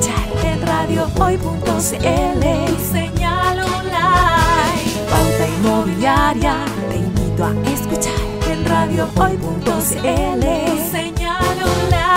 escuchar en radiohoy.cl. Señal online. Pauta inmobiliaria. Te invito a escuchar en radiohoy.cl. Señal online.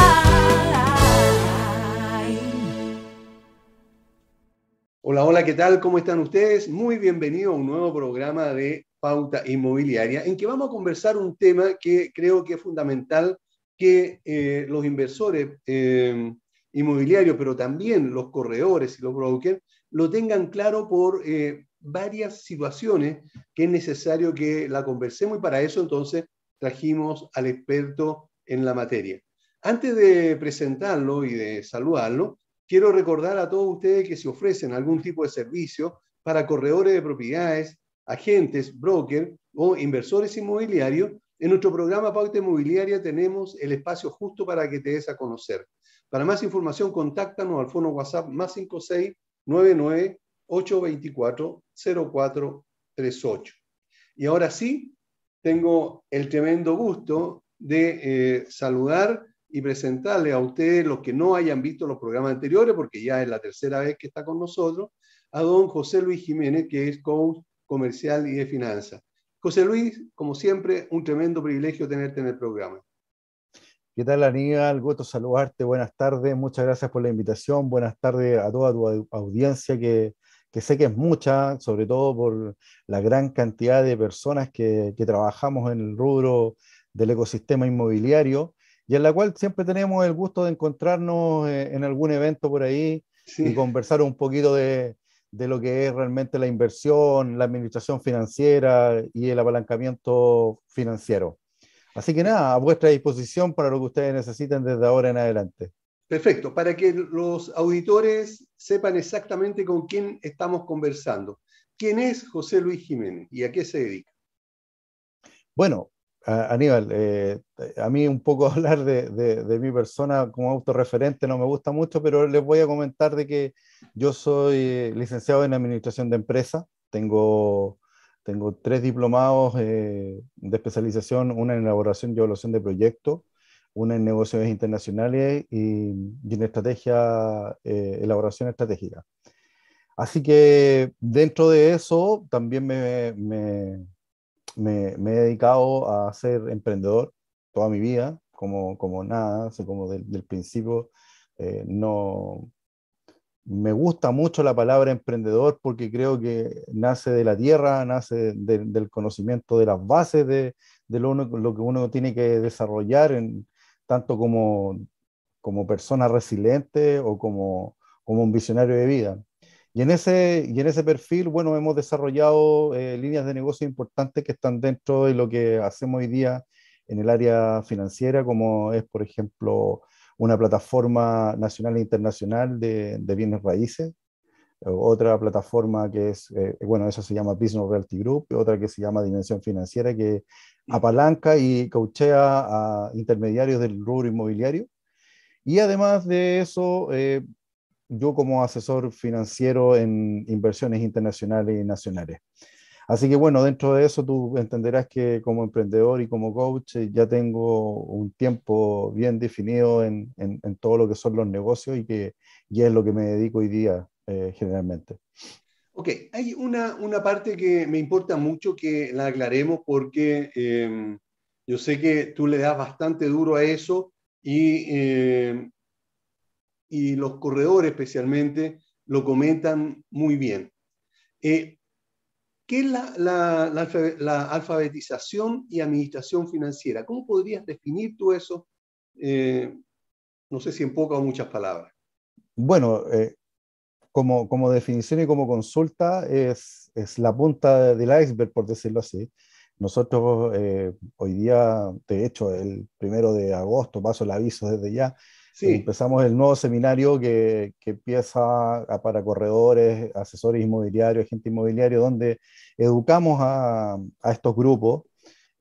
Hola, hola, ¿qué tal? ¿Cómo están ustedes? Muy bienvenido a un nuevo programa de Pauta Inmobiliaria, en que vamos a conversar un tema que creo que es fundamental que eh, los inversores eh, inmobiliarios, pero también los corredores y los brokers, lo tengan claro por eh, varias situaciones que es necesario que la conversemos y para eso entonces trajimos al experto en la materia. Antes de presentarlo y de saludarlo, quiero recordar a todos ustedes que se ofrecen algún tipo de servicio para corredores de propiedades, agentes, brokers o inversores inmobiliarios, en nuestro programa Pauta Inmobiliaria tenemos el espacio justo para que te des a conocer. Para más información, contáctanos al fono WhatsApp más 5699 824 0438. Y ahora sí, tengo el tremendo gusto de eh, saludar y presentarle a ustedes, los que no hayan visto los programas anteriores, porque ya es la tercera vez que está con nosotros, a don José Luis Jiménez, que es coach comercial y de finanzas. José Luis, como siempre, un tremendo privilegio tenerte en el programa. ¿Qué tal, Aníbal? Gusto saludarte. Buenas tardes. Muchas gracias por la invitación. Buenas tardes a toda tu audiencia, que, que sé que es mucha, sobre todo por la gran cantidad de personas que, que, trabajamos en el rubro del ecosistema inmobiliario y en la cual siempre tenemos el gusto de encontrarnos eh, en algún evento por ahí sí. y conversar un poquito de, de lo que es realmente la inversión, la administración financiera y el apalancamiento financiero. Así que nada, a vuestra disposición para lo que ustedes necesiten desde ahora en adelante. Perfecto, para que los auditores sepan exactamente con quién estamos conversando. ¿Quién es José Luis Jiménez y a qué se dedica? Bueno, Aníbal, eh, a mí un poco hablar de, de, de, mi persona como autorreferente no me gusta mucho, pero les voy a comentar de que yo soy licenciado en Administración de Empresas, tengo, tengo tres diplomados eh, de especialización, una en elaboración y evaluación de proyectos, una en negocios internacionales y, y en estrategia, eh, elaboración estratégica. Así que dentro de eso también me, me me, me, he dedicado a ser emprendedor toda mi vida, como, como nada, como del, del principio. Eh, no, me gusta mucho la palabra emprendedor porque creo que nace de la tierra, nace de, del conocimiento de las bases de, de lo, uno, lo, que uno tiene que desarrollar, en, tanto como, como persona resiliente o como, como un visionario de vida. Y en ese, y en ese perfil, bueno, hemos desarrollado eh, líneas de negocio importantes que están dentro de lo que hacemos hoy día en el área financiera, como es, por ejemplo, una plataforma nacional e internacional de, de bienes raíces, otra plataforma que es, eh, bueno, eso se llama Business Realty Group, otra que se llama Dimensión Financiera, que apalanca y coachea a intermediarios del rubro inmobiliario. Y además de eso, eh, yo como asesor financiero en inversiones internacionales y nacionales. Así que bueno, dentro de eso tú entenderás que como emprendedor y como coach eh, ya tengo un tiempo bien definido en, en, en todo lo que son los negocios y que ya es lo que me dedico hoy día eh, generalmente. Ok, hay una, una parte que me importa mucho que la aclaremos porque eh, yo sé que tú le das bastante duro a eso y eh, y los corredores especialmente lo comentan muy bien. Eh, ¿Qué es la, la, la, la, alfabetización y administración financiera? ¿Cómo podrías definir tú eso? Eh, no sé si en pocas o muchas palabras. Bueno, eh, como, como, definición y como consulta es, es, la punta del iceberg, por decirlo así. Nosotros eh, hoy día, de hecho, el primero de agosto, paso el aviso desde ya, Empezamos el nuevo seminario que, que empieza para corredores, asesores inmobiliarios, agentes inmobiliarios, donde educamos a, a estos grupos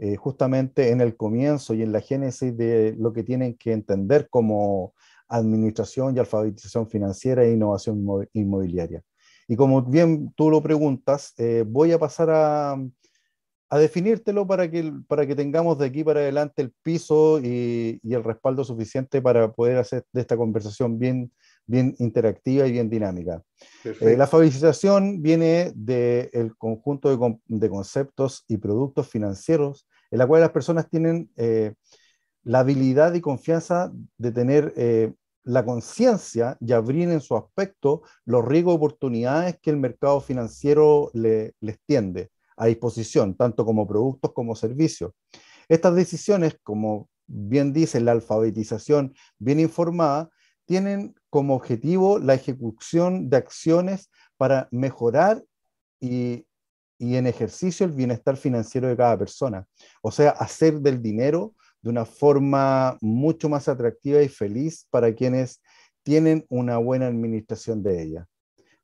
eh, justamente en el comienzo y en la génesis de lo que tienen que entender como administración y alfabetización financiera e innovación inmobiliaria. Y como bien tú lo preguntas, eh, voy a pasar a, a definírtelo para que, para que tengamos de aquí para adelante el piso y, y, el respaldo suficiente para poder hacer de esta conversación bien, bien interactiva y bien dinámica. Eh, la alfabetización viene del conjunto de, conceptos y productos financieros en la cual las personas tienen eh, la habilidad y confianza de tener eh, la conciencia y abrir en su aspecto los riesgos y oportunidades que el mercado financiero le, les tiende a disposición, tanto como productos como servicios. Estas decisiones, como bien dice la alfabetización bien informada, tienen como objetivo la ejecución de acciones para mejorar y, y, en ejercicio el bienestar financiero de cada persona. O sea, hacer del dinero de una forma mucho más atractiva y feliz para quienes tienen una buena administración de ella,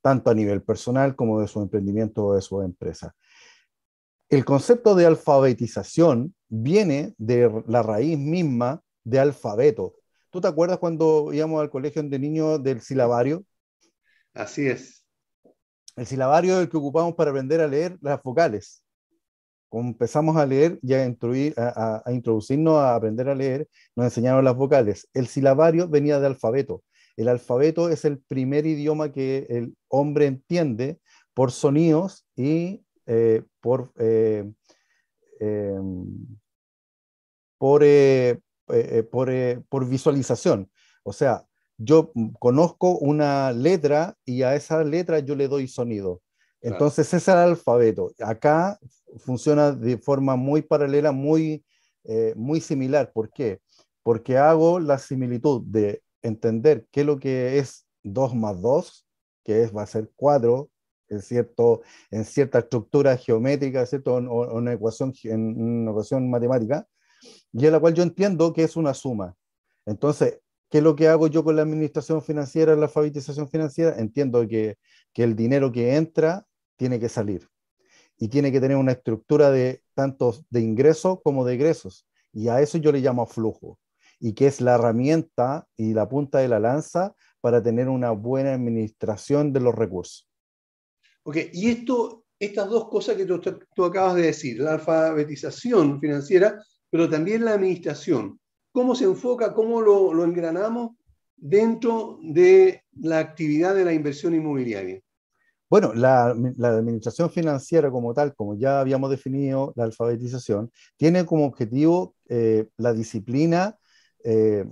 tanto a nivel personal como de su emprendimiento o de su empresa. El concepto de alfabetización viene de la raíz misma de alfabeto. ¿Tú te acuerdas cuando íbamos al colegio de niños del silabario? Así es. El silabario es el que ocupamos para aprender a leer las vocales empezamos a leer y a, introducirnos a aprender a leer, nos enseñaron las vocales. El silabario venía de alfabeto. El alfabeto es el primer idioma que el hombre entiende por sonidos y eh, por, eh, em, por, eh, por, por visualización. O sea, yo conozco una letra y a esa letra yo le doy sonido. Entonces, ese es el alfabeto. Acá funciona de forma muy paralela, muy, muy similar. ¿Por qué? Porque hago la similitud de entender qué es lo que es 2 más 2, que es, va a ser 4, en, cierto, en cierta estructura geométrica, ¿cierto? Una ecuación, en una ecuación matemática, y en la cual yo entiendo que es una suma. Entonces, ¿qué es lo que hago yo con la administración financiera, la alfabetización financiera? Entiendo que, que el dinero que entra tiene que salir y tiene que tener una estructura de tanto de ingresos como de egresos. Y a eso yo le llamo flujo, y que es la herramienta y la punta de la lanza para tener una buena administración de los recursos. Ok, y esto, estas dos cosas que tú, acabas de decir, la alfabetización financiera, pero también la administración, ¿cómo se enfoca, cómo lo, lo engranamos dentro de la actividad de la inversión inmobiliaria? Bueno, la, administración financiera como tal, como ya habíamos definido la alfabetización, tiene como objetivo eh, la disciplina eh,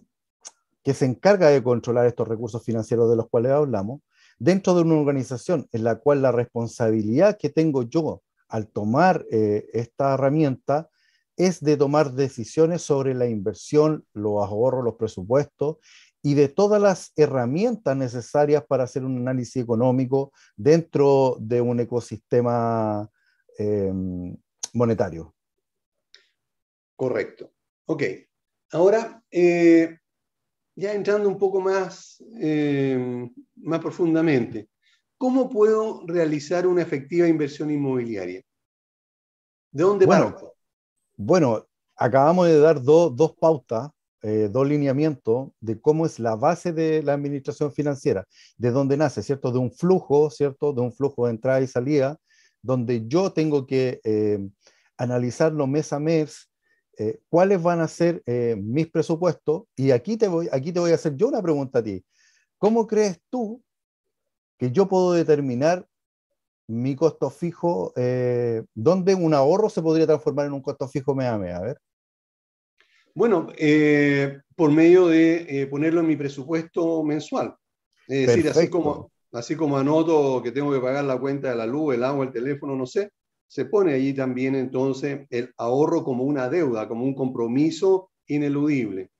que se encarga de controlar estos recursos financieros de los cuales hablamos, dentro de una organización en la cual la responsabilidad que tengo yo al tomar eh, esta herramienta es de tomar decisiones sobre la inversión, los ahorros, los presupuestos y de todas las herramientas necesarias para hacer un análisis económico dentro de un ecosistema em, monetario. Correcto. Ok. Ahora, eh, ya entrando un poco más, em, más profundamente, ¿cómo puedo realizar una efectiva inversión inmobiliaria? ¿De dónde bueno, parto? Bueno, acabamos de dar dos pautas eh, dos lineamientos de cómo es la base de la administración financiera, de dónde nace, ¿cierto? De un flujo, ¿cierto? De un flujo de entrada y salida, donde yo tengo que eh, analizarlo mes a mes, eh, cuáles van a ser mis presupuestos. Y aquí te, voy, aquí te voy a hacer yo una pregunta a ti. ¿Cómo crees tú que yo puedo determinar mi costo fijo, dónde un ahorro se podría transformar en un costo fijo mes a mes? A ver. Bueno, eh, por medio de eh, ponerlo en mi presupuesto mensual. Es decir, así como, así como anoto que tengo que pagar la cuenta de la luz, el agua, el teléfono, no sé, se pone allí también entonces el ahorro como una deuda, como un compromiso ineludible.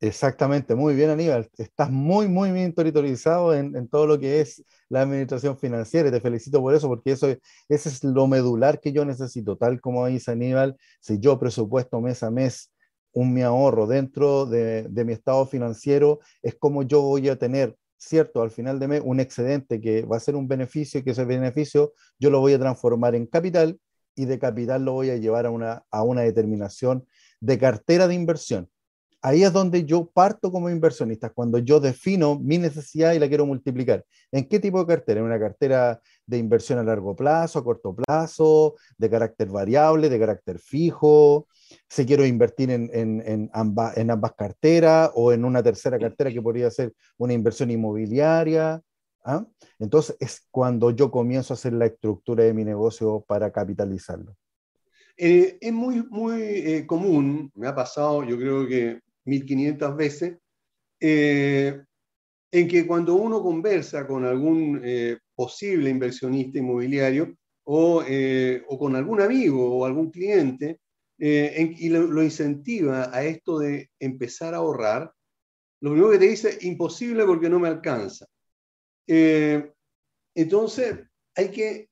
Exactamente, muy bien Aníbal. Estás muy, muy bien territorializado en, en, todo lo que es la administración financiera y te felicito por eso, porque eso, ese es lo medular que yo necesito, tal como dice Aníbal, si yo presupuesto mes a mes un mi ahorro dentro de, mi estado financiero, es como yo voy a tener, ¿cierto? Al final de mes, un excedente que va a ser un beneficio y que ese beneficio yo lo voy a transformar en capital y de capital lo voy a llevar a una, a una determinación de cartera de inversión. Ahí es donde yo parto como inversionista, cuando yo defino mi necesidad y la quiero multiplicar. ¿En qué tipo de cartera? ¿En una cartera de inversión a largo plazo, a corto plazo, de carácter variable, de carácter fijo? Si quiero invertir en, ambas, en ambas carteras o en una tercera cartera que podría ser una inversión inmobiliaria. ¿ah? Entonces es cuando yo comienzo a hacer la estructura de mi negocio para capitalizarlo. Eh, es muy, muy eh, común, me ha pasado, yo creo que 1500 veces, eh, en que cuando uno conversa con algún eh, posible inversionista inmobiliario o, eh, con algún amigo o algún cliente y lo, lo, incentiva a esto de empezar a ahorrar, lo primero que te dice, imposible porque no me alcanza. entonces, hay que,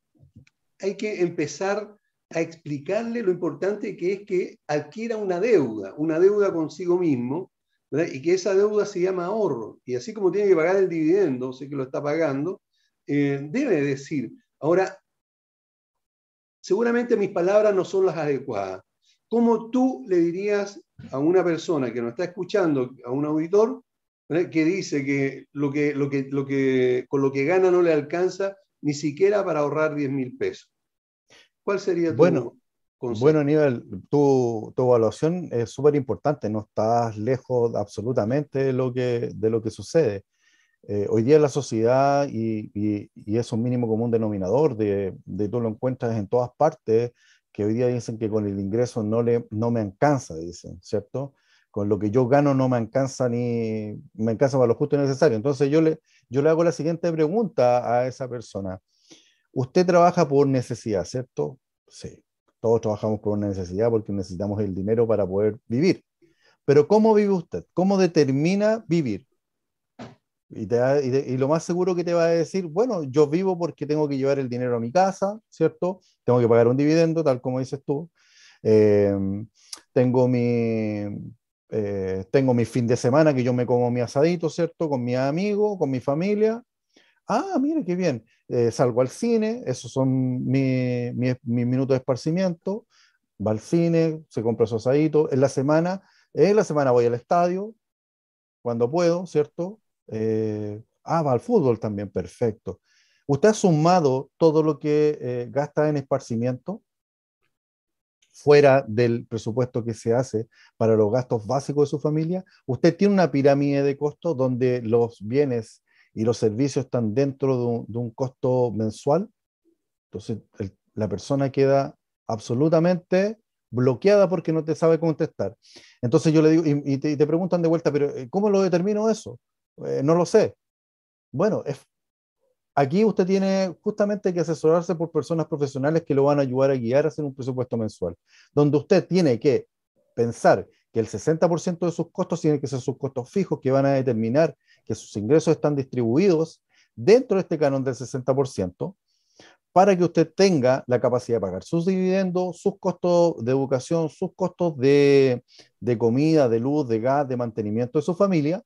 hay que empezar a explicarle lo importante que es que adquiera una deuda, una deuda consigo mismo, y que esa deuda se llama ahorro. Y así como tiene que pagar el dividendo, sé que lo está pagando, eh, debe decir, ahora, seguramente mis palabras no son las adecuadas. ¿Cómo tú le dirías a una persona que nos está escuchando, a un auditor, que dice que, que, lo que con lo que gana no le alcanza ni siquiera para ahorrar 10 mil pesos? ¿Cuál sería tu bueno, Bueno, Aníbal, tu, tu evaluación es súper importante, no estás lejos absolutamente de lo que, de lo que sucede. Eh, hoy día la sociedad, y, y, y, es un mínimo común denominador, de, de tú lo encuentras en todas partes, que hoy día dicen que con el ingreso no, le, no me alcanza, dicen, ¿cierto? Con lo que yo gano no me alcanza ni me alcanza para lo justo y necesario. Entonces yo le, yo le hago la siguiente pregunta a esa persona. Usted trabaja por necesidad, ¿cierto? Sí, todos trabajamos por una necesidad porque necesitamos el dinero para poder vivir. Pero ¿cómo vive usted? ¿Cómo determina vivir? Y, y, lo más seguro que te va a decir, bueno, yo vivo porque tengo que llevar el dinero a mi casa, ¿cierto? Tengo que pagar un dividendo, tal como dices tú. Eh, tengo mi, eh, tengo mi fin de semana que yo me como mi asadito, ¿cierto? Con mi amigo, con mi familia. Ah, mire qué bien. Eh, salgo al cine, esos son mis mi, mi minutos de esparcimiento. Va al cine, se compra su asadito. En la semana, en la semana voy al estadio, cuando puedo, ¿cierto? Eh, ah, va al fútbol también, perfecto. ¿Usted ha sumado todo lo que eh, gasta en esparcimiento fuera del presupuesto que se hace para los gastos básicos de su familia? ¿Usted tiene una pirámide de costos donde los bienes y los servicios están dentro de un, costo mensual, entonces la persona queda absolutamente bloqueada porque no te sabe contestar. Entonces yo le digo, y, te, preguntan de vuelta, pero eh, ¿cómo lo determino eso? Eh, no lo sé. Bueno, es, aquí usted tiene justamente que asesorarse por personas profesionales que lo van a ayudar a guiar a un presupuesto mensual, donde usted tiene que pensar que el 60% de sus costos tienen que ser sus costos fijos que van a determinar que sus ingresos están distribuidos dentro de este canon del 60% para que usted tenga la capacidad de pagar sus dividendos, sus costos de educación, sus costos de, de comida, de luz, de gas, de mantenimiento de su familia,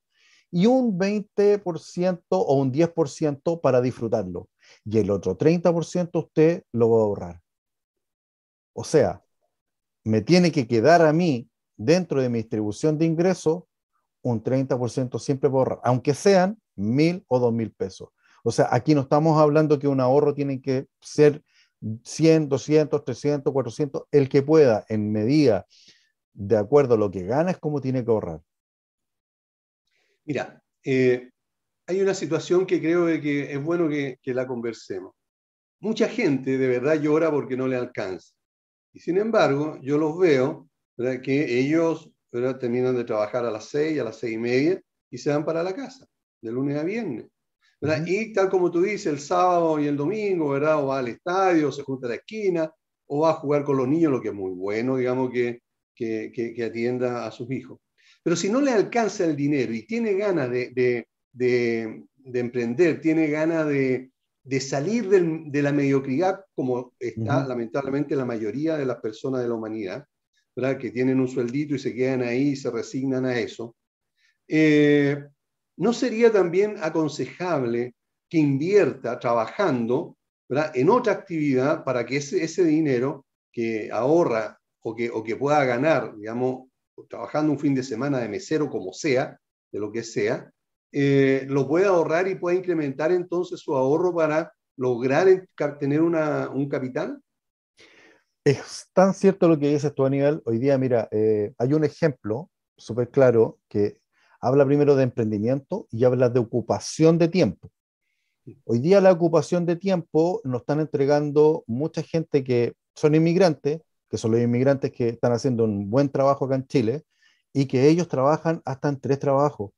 y un 20% o un 10% para disfrutarlo. Y el otro 30% usted lo va a ahorrar. O sea, me tiene que quedar a mí dentro de mi distribución de ingresos un 30% siempre por ahorrar, aunque sean mil o dos mil pesos. O sea, aquí no estamos hablando que un ahorro tiene que ser 100, 200, 300, 400, el que pueda, en medida de acuerdo a lo que gana, es como tiene que ahorrar. Mira, eh, hay una situación que creo que es bueno que, que la conversemos. Mucha gente de verdad llora porque no le alcanza. Y sin embargo, yo los veo que ellos terminan de trabajar a las seis, a las seis y media y se van para la casa, de lunes a viernes. Y tal como tú dices, el sábado y el domingo, ¿verdad? O va al estadio, se junta a la esquina, o va a jugar con los niños, lo que es muy bueno, digamos, que, que, que, atienda a sus hijos. Pero si no le alcanza el dinero y tiene ganas de, de, de, emprender, tiene ganas de, salir de la mediocridad, como está lamentablemente la mayoría de las personas de la humanidad, que tienen un sueldito y se quedan ahí y se resignan a eso, eh, ¿no sería también aconsejable que invierta trabajando en otra actividad para que ese, ese dinero que ahorra o que, o que pueda ganar, digamos, trabajando un fin de semana de mesero, como sea, de lo que sea, eh, lo puede ahorrar y puede incrementar entonces su ahorro para lograr tener un capital? Es tan cierto lo que dices tú, Aníbal. Hoy día, mira, eh, hay un ejemplo súper claro que habla primero de emprendimiento y habla de ocupación de tiempo. Hoy día la ocupación de tiempo nos están entregando mucha gente que son inmigrantes, que son los inmigrantes que están haciendo un buen trabajo acá en Chile, y que ellos trabajan hasta en tres trabajos.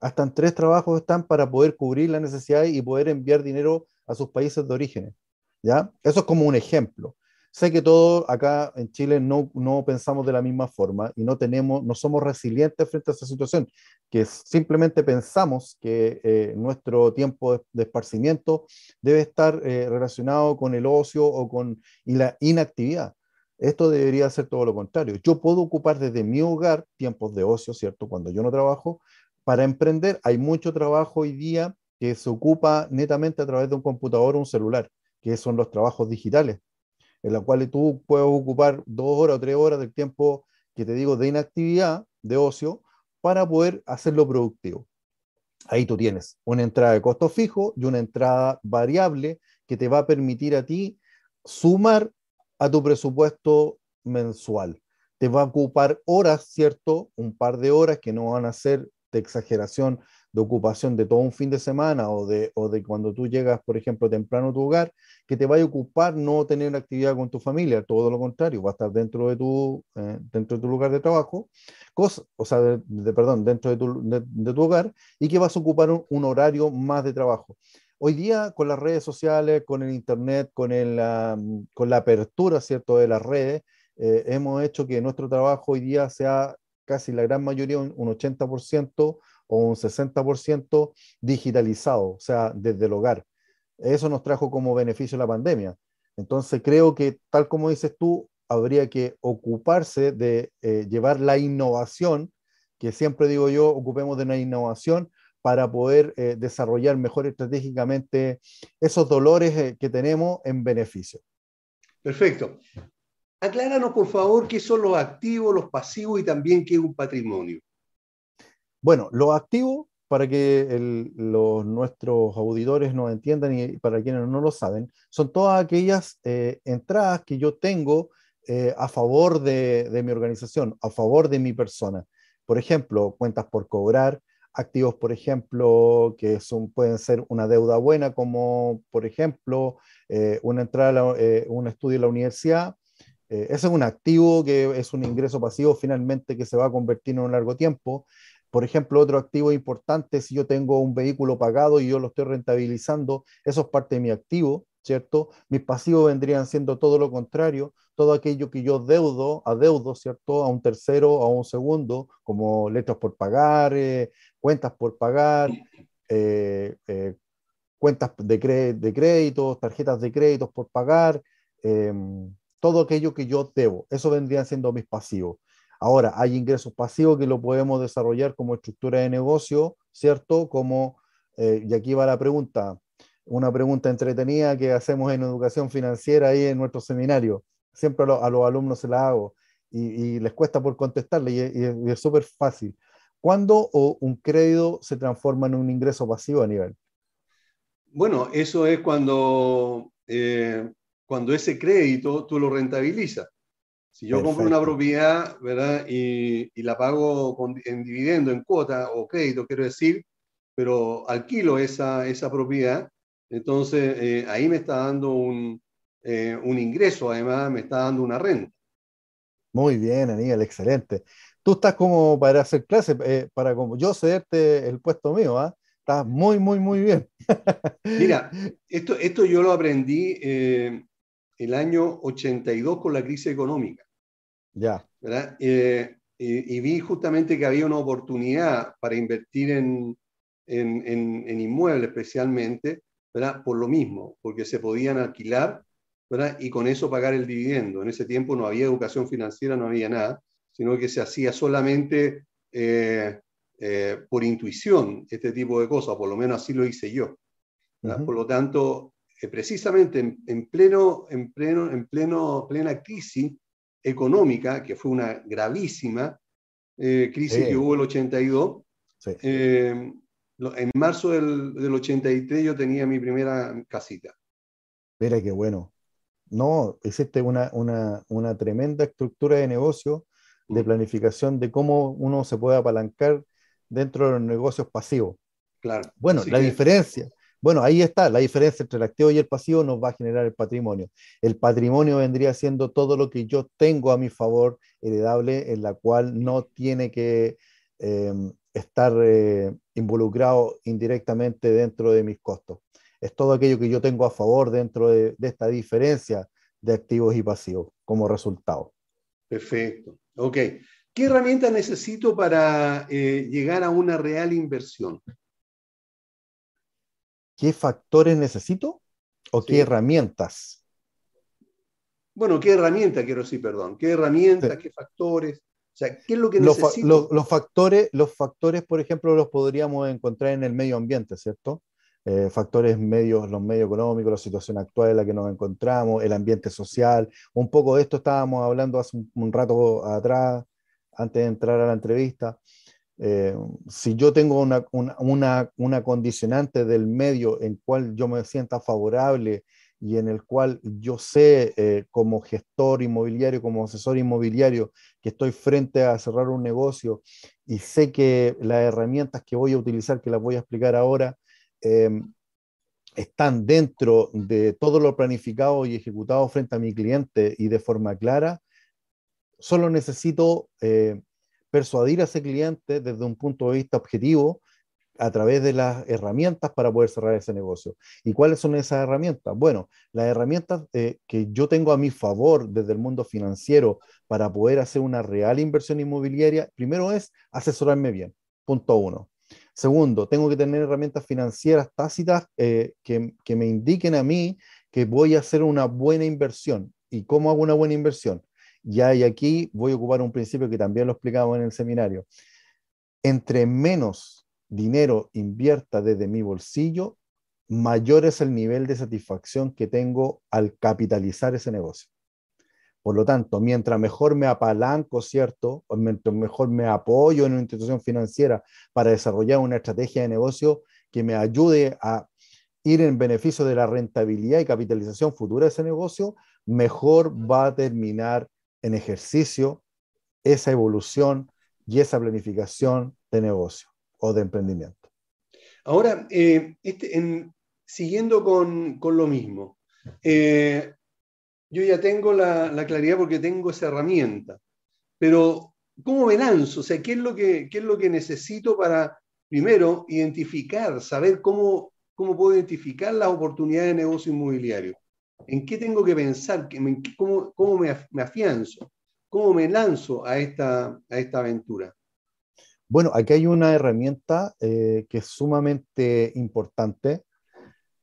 Hasta en tres trabajos están para poder cubrir la necesidad y poder enviar dinero a sus países de origen. ¿ya? Eso es como un ejemplo. Sé que todos acá en Chile no, no pensamos de la misma forma y no, tenemos, no somos resilientes frente a esa situación, que simplemente pensamos que eh, nuestro tiempo de, esparcimiento debe estar eh, relacionado con el ocio o con y la inactividad. Esto debería ser todo lo contrario. Yo puedo ocupar desde mi hogar tiempos de ocio, ¿cierto? Cuando yo no trabajo, para emprender. Hay mucho trabajo hoy día que se ocupa netamente a través de un computador o un celular, que son los trabajos digitales en la cual tú puedes ocupar dos horas o tres horas del tiempo que te digo de inactividad, de ocio, para poder hacerlo productivo. Ahí tú tienes una entrada de costo fijo y una entrada variable que te va a permitir a ti sumar a tu presupuesto mensual. Te va a ocupar horas, ¿cierto? Un par de horas que no van a ser de exageración de ocupación de todo un fin de semana o de, o de cuando tú llegas, por ejemplo, temprano a tu hogar, que te vaya a ocupar no tener actividad con tu familia, todo lo contrario, va a estar dentro de tu, eh, dentro de tu lugar de trabajo, cosa, o sea, de, perdón, dentro de tu, de, tu, hogar y que vas a ocupar un, horario más de trabajo. Hoy día, con las redes sociales, con el Internet, con, el, con la apertura, ¿cierto?, de las redes, eh, hemos hecho que nuestro trabajo hoy día sea casi la gran mayoría, un, un 80% o un 60% digitalizado, o sea, desde el hogar. Eso nos trajo como beneficio la pandemia. Entonces creo que, tal como dices tú, habría que ocuparse de eh, llevar la innovación, que siempre digo yo, ocupemos de una innovación para poder eh, desarrollar mejor estratégicamente esos dolores eh, que tenemos en beneficio. Perfecto. Acláranos, por favor, qué son los activos, los pasivos y también qué es un patrimonio. Bueno, los activos, para que los, nuestros auditores nos entiendan y para quienes no lo saben, son todas aquellas eh, entradas que yo tengo eh, a favor de, mi organización, a favor de mi persona. Por ejemplo, cuentas por cobrar, activos, por ejemplo, que pueden ser una deuda buena, como por ejemplo eh, una entrada a un estudio en la universidad. ese es un activo que es un ingreso pasivo finalmente que se va a convertir en un largo tiempo. Por ejemplo, otro activo importante, si yo tengo un vehículo pagado y yo lo estoy rentabilizando, eso es parte de mi activo, ¿cierto? Mis pasivos vendrían siendo todo lo contrario, todo aquello que yo deudo, adeudo, ¿cierto? A un tercero, a un segundo, como letras por pagar, eh, cuentas por pagar, eh, eh, cuentas de, créditos, tarjetas de créditos por pagar, em, todo aquello que yo debo. Eso vendrían siendo mis pasivos. Ahora, hay ingresos pasivos que lo podemos desarrollar como estructura de negocio, ¿cierto? Como, eh, y aquí va la pregunta, una pregunta entretenida que hacemos en educación financiera ahí en nuestro seminario. Siempre a, los alumnos se la hago y, les cuesta por contestarle y, es súper fácil. ¿Cuándo un crédito se transforma en un ingreso pasivo a nivel? Bueno, eso es cuando, eh, cuando ese crédito tú lo rentabilizas. Si yo compro una propiedad, ¿verdad? Y, y la pago en dividendo, en cuota o crédito, quiero decir, pero alquilo esa, esa propiedad, entonces eh, ahí me está dando un, eh, un ingreso, además me está dando una renta. Muy bien, Aníbal, excelente. Tú estás como para hacer clase, eh, para como yo cederte el puesto mío, ¿ah? Estás muy, muy, muy bien. Mira, esto, esto yo lo aprendí el año 82 con la crisis económica. Ya. ¿verdad? Eh, y, vi justamente que había una oportunidad para invertir en, en, en, inmuebles especialmente, ¿verdad? Por lo mismo, porque se podían alquilar, ¿verdad? Y con eso pagar el dividendo. En ese tiempo no había educación financiera, no había nada, sino que se hacía solamente eh, eh, por intuición este tipo de cosas, por lo menos así lo hice yo. Por lo tanto, precisamente en, pleno, en, pleno, en pleno, plena crisis, económica, que fue una gravísima eh, crisis que hubo el 82, eh, en marzo del, del, 83 yo tenía mi primera casita. Mira qué bueno. No, existe una, una, una tremenda estructura de negocio, de mm. planificación de cómo uno se puede apalancar dentro de los negocios pasivos. Claro. Bueno, la diferencia, bueno, ahí está, la diferencia entre el activo y el pasivo nos va a generar el patrimonio. El patrimonio vendría siendo todo lo que yo tengo a mi favor heredable, en la cual no tiene que em, estar eh, involucrado indirectamente dentro de mis costos. Es todo aquello que yo tengo a favor dentro de, esta diferencia de activos y pasivos como resultado. Perfecto. Ok. ¿Qué herramienta necesito para eh, llegar a una real inversión? ¿Qué factores necesito o qué herramientas? Bueno, ¿qué herramienta quiero decir, perdón? ¿Qué herramientas, qué factores? O sea, ¿qué es lo que necesito? los, factores, los factores, por ejemplo, los podríamos encontrar en el medio ambiente, ¿cierto? Eh, factores medios, los medios económicos, la situación actual en la que nos encontramos, el ambiente social. Un poco de esto estábamos hablando hace un rato atrás, antes de entrar a la entrevista. Eh, si yo tengo una, una, una, condicionante del medio en cual yo me sienta favorable y en el cual yo sé eh, como gestor inmobiliario, como asesor inmobiliario, que estoy frente a cerrar un negocio y sé que las herramientas que voy a utilizar, que las voy a explicar ahora, em, están dentro de todo lo planificado y ejecutado frente a mi cliente y de forma clara, solo necesito eh, persuadir a ese cliente desde un punto de vista objetivo a través de las herramientas para poder cerrar ese negocio. ¿Y cuáles son esas herramientas? Bueno, las herramientas eh, que yo tengo a mi favor desde el mundo financiero para poder hacer una real inversión inmobiliaria, primero es asesorarme bien, punto uno. Segundo, tengo que tener herramientas financieras tácitas eh, que, que me indiquen a mí que voy a hacer una buena inversión. ¿Y cómo hago una buena inversión? Ya, y aquí voy a ocupar un principio que también lo explicamos en el seminario. Entre menos dinero invierta desde mi bolsillo, mayor es el nivel de satisfacción que tengo al capitalizar ese negocio. Por lo tanto, mientras mejor me apalanco, ¿cierto? O mientras mejor me apoyo en una institución financiera para desarrollar una estrategia de negocio que me ayude a ir en beneficio de la rentabilidad y capitalización futura de ese negocio, mejor va a terminar en ejercicio esa evolución y esa planificación de negocio o de emprendimiento. Ahora, eh, este, siguiendo con, lo mismo, eh, yo ya tengo la, claridad porque tengo esa herramienta, pero ¿cómo me lanzo? O sea, ¿qué es lo que, es lo que necesito para, primero, identificar, saber cómo, cómo puedo identificar las oportunidades de negocio inmobiliario? ¿En qué tengo que pensar? ¿Cómo, me, afianzo? ¿Cómo me lanzo a esta, aventura? Bueno, aquí hay una herramienta eh, que es sumamente importante,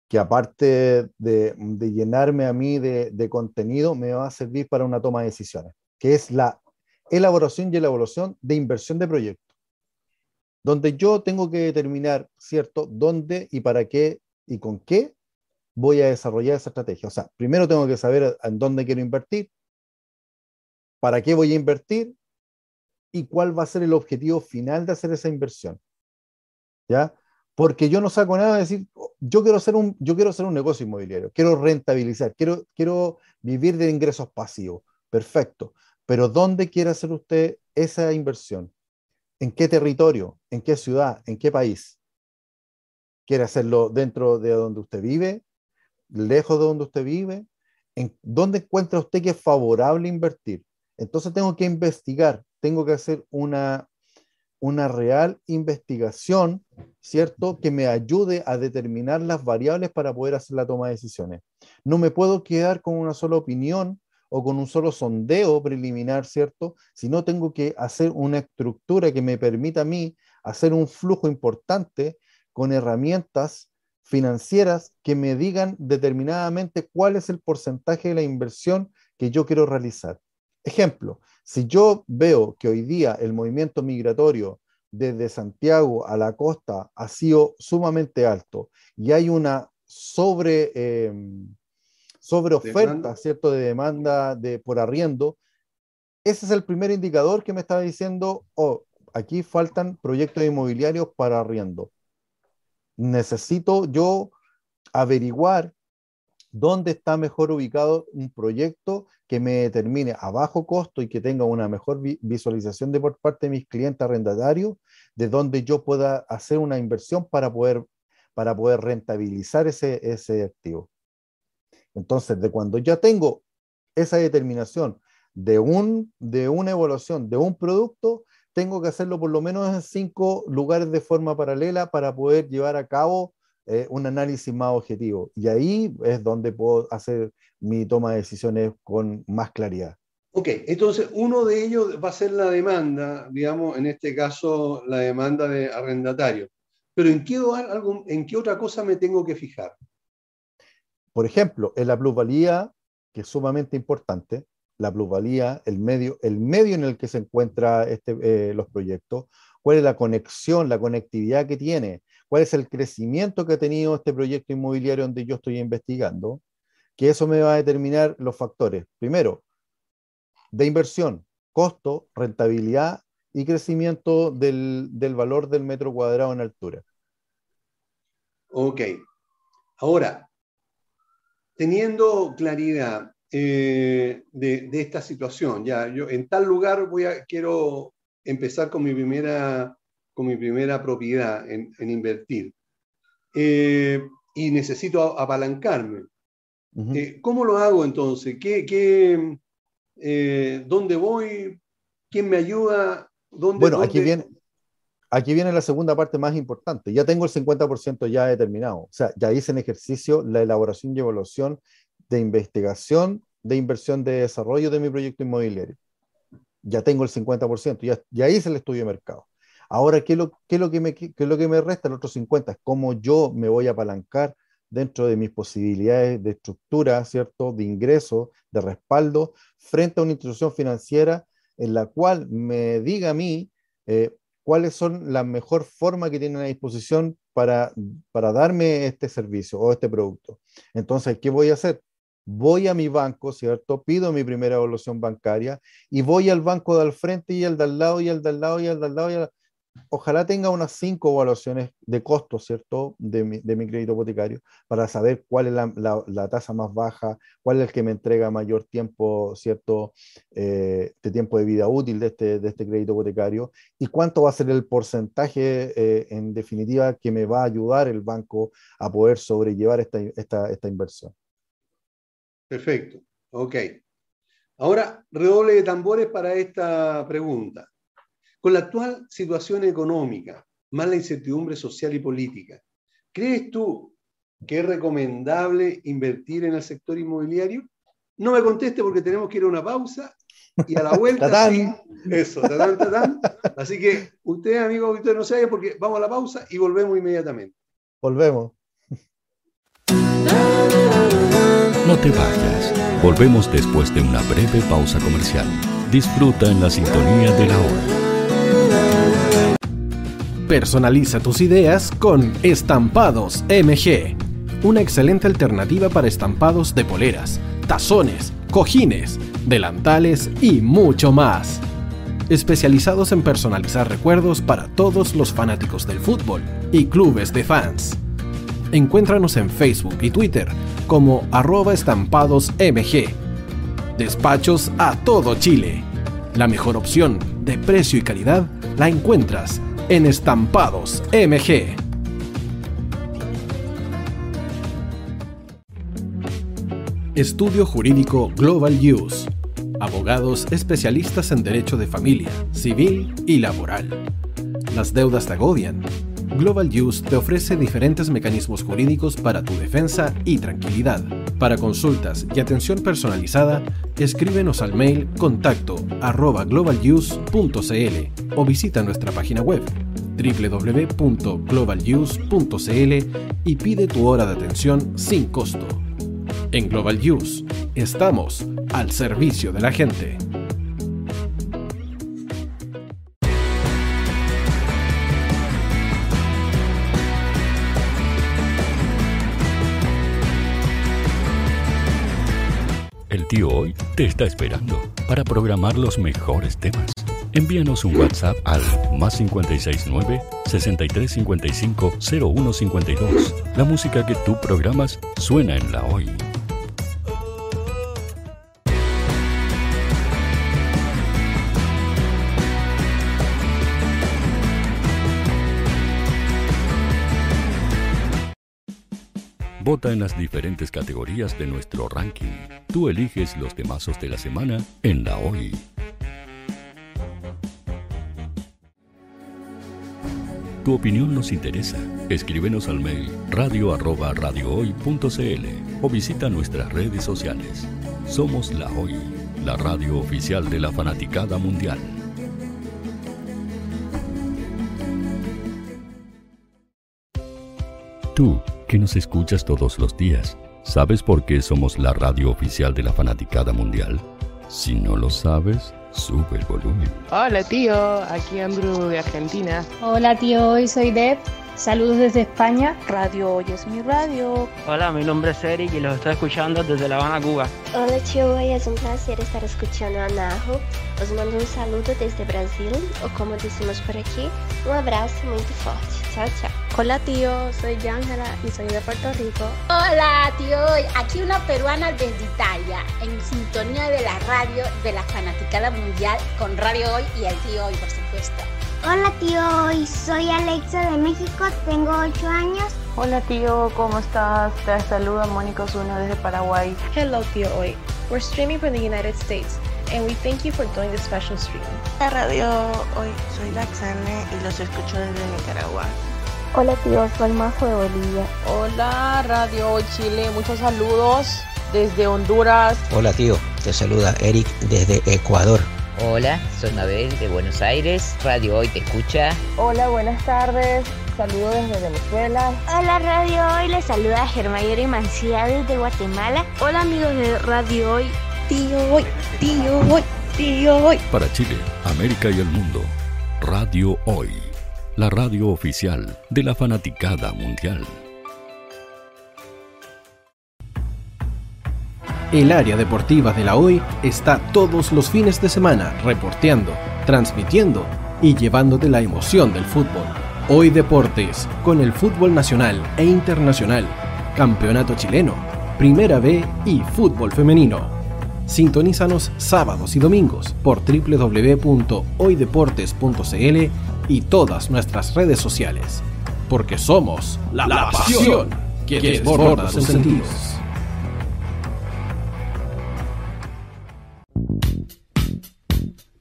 que aparte de, llenarme a mí de, de, contenido, me va a servir para una toma de decisiones, que es la elaboración y elaboración de inversión de proyecto, donde yo tengo que determinar, ¿cierto?, dónde y para qué y con qué voy a desarrollar esa estrategia. O sea, primero tengo que saber en dónde quiero invertir, para qué voy a invertir y cuál va a ser el objetivo final de hacer esa inversión. ¿Ya? Porque yo no saco nada de decir, yo quiero hacer un, yo quiero hacer un negocio inmobiliario, quiero rentabilizar, quiero, quiero vivir de ingresos pasivos. Perfecto. Pero ¿dónde quiere hacer usted esa inversión? ¿En qué territorio? ¿En qué ciudad? ¿En qué país? ¿Quiere hacerlo dentro de donde usted vive? Lejos de donde usted vive, en dónde encuentra usted que es favorable invertir. Entonces tengo que investigar, tengo que hacer una, una real investigación, ¿cierto? Que me ayude a determinar las variables para poder hacer la toma de decisiones. No me puedo quedar con una sola opinión o con un solo sondeo preliminar, ¿cierto? Sino tengo que hacer una estructura que me permita a mí hacer un flujo importante con herramientas financieras que me digan determinadamente cuál es el porcentaje de la inversión que yo quiero realizar. Ejemplo, si yo veo que hoy día el movimiento migratorio desde Santiago a la costa ha sido sumamente alto y hay una sobre, eh, sobre oferta, ¿cierto?, de demanda de, por arriendo, ese es el primer indicador que me estaba diciendo, oh, aquí faltan proyectos inmobiliarios para arriendo. Necesito yo averiguar dónde está mejor ubicado un proyecto que me determine a bajo costo y que tenga una mejor visualización de por parte de mis clientes arrendatarios, de dónde yo pueda hacer una inversión para poder, para poder rentabilizar ese, ese activo. Entonces, de cuando ya tengo esa determinación de, un, de una evaluación de un producto, tengo que hacerlo por lo menos en cinco lugares de forma paralela para poder llevar a cabo eh, un análisis más objetivo. Y ahí es donde puedo hacer mi toma de decisiones con más claridad. Ok, entonces uno de ellos va a ser la demanda, digamos, en este caso la demanda de arrendatario. Pero ¿en qué, algo, ¿en qué otra cosa me tengo que fijar? Por ejemplo, en la plusvalía, que es sumamente importante, la plusvalía, el medio, el medio en el que se encuentran este, eh, los proyectos, cuál es la conexión, la conectividad que tiene, cuál es el crecimiento que ha tenido este proyecto inmobiliario donde yo estoy investigando, que eso me va a determinar los factores. Primero, de inversión, costo, rentabilidad y crecimiento del, valor del metro cuadrado en altura. Ok. Ahora, teniendo claridad eh, de, esta situación, ya yo en tal lugar voy a, quiero empezar con mi primera con mi primera propiedad en, invertir. Eh, y necesito apalancarme. Eh, ¿Cómo lo hago entonces? ¿Qué, qué, ¿Dónde voy? ¿Quién me ayuda? ¿Dónde, bueno, Aquí, viene, aquí viene la segunda parte más importante. Ya tengo el 50% ya determinado. O sea, ya hice en ejercicio la elaboración y evaluación de investigación, de inversión de desarrollo de mi proyecto inmobiliario. Ya tengo el 50%, ya, ya hice el estudio de mercado. Ahora, ¿qué es lo, lo, que, me, lo que me resta? El otro 50 cómo yo me voy a apalancar dentro de mis posibilidades de estructura, ¿cierto? De ingreso, de respaldo, frente a una institución financiera en la cual me diga a mí eh, cuáles son las mejor formas que tienen a disposición para, para darme este servicio o este producto. Entonces, ¿qué voy a hacer? Voy a mi banco, ¿cierto? Pido mi primera evaluación bancaria y voy al banco de al frente y al de al lado y al de al lado y al de al lado y al ojalá tenga unas cinco evaluaciones de costo, ¿cierto?, de mi, crédito hipotecario, para saber cuál es la, tasa más baja, cuál es el que me entrega mayor tiempo, ¿cierto?, eh, de tiempo de vida útil de este, de este crédito hipotecario, y cuánto va a ser el porcentaje, eh, en definitiva, que me va a ayudar el banco a poder sobrellevar esta, esta, esta inversión. Perfecto, ok. Ahora, redoble de tambores para esta pregunta. Con la actual situación económica, más la incertidumbre social y política, ¿crees tú que es recomendable invertir en el sector inmobiliario? No me conteste porque tenemos que ir a una pausa y a la vuelta. eso, tatán, tatán. Así que ustedes, amigos, ustedes no se vayan porque vamos a la pausa y volvemos inmediatamente. Volvemos. No te vayas. Volvemos después de una breve pausa comercial. Disfruta en la sintonía de la hora. Personaliza tus ideas con Estampados MG, una excelente alternativa para estampados de poleras, tazones, cojines, delantales y mucho más. Especializados en personalizar recuerdos para todos los fanáticos del fútbol y clubes de fans. Encuéntranos en Facebook y Twitter como arroba estampadosmg. Despachos a todo Chile. La mejor opción de precio y calidad la encuentras en Estampados MG. Estudio Jurídico Global Use. Abogados especialistas en derecho de familia, civil y laboral. Las deudas te agobian. Global Use te ofrece diferentes mecanismos jurídicos para tu defensa y tranquilidad. Para consultas y atención personalizada, escríbenos al mail contacto arroba o visita nuestra página web www.globaluse.cl y pide tu hora de atención sin costo. En Global Use estamos al servicio de la gente. Tío hoy te está esperando. para programar los mejores temas. Envíanos un WhatsApp al más 569 6355 0152. La música que tú programas suena en la hoy. Vota en las diferentes categorías de nuestro ranking. Tú eliges los temazos de la semana en la hoy. Tu opinión nos interesa. Escríbenos al mail radio arroba o visita nuestras redes sociales. Somos La Hoy, la radio oficial de la fanaticada mundial. Tú, que nos escuchas todos los días, ¿sabes por qué somos la radio oficial de la fanaticada mundial? Si no lo sabes, Sube el volumen. Hola tío, aquí Andrew de Argentina. Hola tío, hoy soy Deb. Saludos desde España. Radio Hoy es mi radio. Hola, mi nombre es Eric y los estoy escuchando desde La Habana, Cuba. Hola tío, hoy es un placer estar escuchando a Najo. Os mando un saludo desde Brasil, o como decimos por aquí, un abrazo muy fuerte. Chao. Hola tío, soy Ángela y soy de Puerto Rico. Hola tío, aquí una peruana desde Italia, en sintonía de la radio de la fanaticada mundial con Radio Hoy y el tío Hoy, por supuesto. Hola tío Hoy, soy Alexa de México, tengo 8 años. Hola tío, ¿cómo estás? Te saluda Mónica Osuna desde Paraguay. Hello tío Hoy, we're streaming from the United States and we thank you for doing this special stream. La radio Hoy, soy Laxane y los escucho desde Nicaragua. Hola tío, soy Majo de Bolivia. Hola Radio Hoy Chile, muchos saludos desde Honduras. Hola tío, te saluda Eric desde Ecuador. Hola, soy Mabel de Buenos Aires. Radio Hoy te escucha. Hola, buenas tardes. Saludos desde Venezuela. Hola Radio Hoy, les saluda y Mancía desde Guatemala. Hola amigos de Radio Hoy. Tío Hoy, tío Hoy, tío Hoy. Para Chile, América y el mundo, Radio Hoy la radio oficial de la fanaticada mundial. El área deportiva de la Hoy está todos los fines de semana reporteando, transmitiendo y llevándote la emoción del fútbol. Hoy Deportes, con el fútbol nacional e internacional, campeonato chileno, primera B y fútbol femenino. Sintonízanos sábados y domingos por www.hoydeportes.cl y todas nuestras redes sociales. Porque somos la, pasión que, desborda sus sentidos.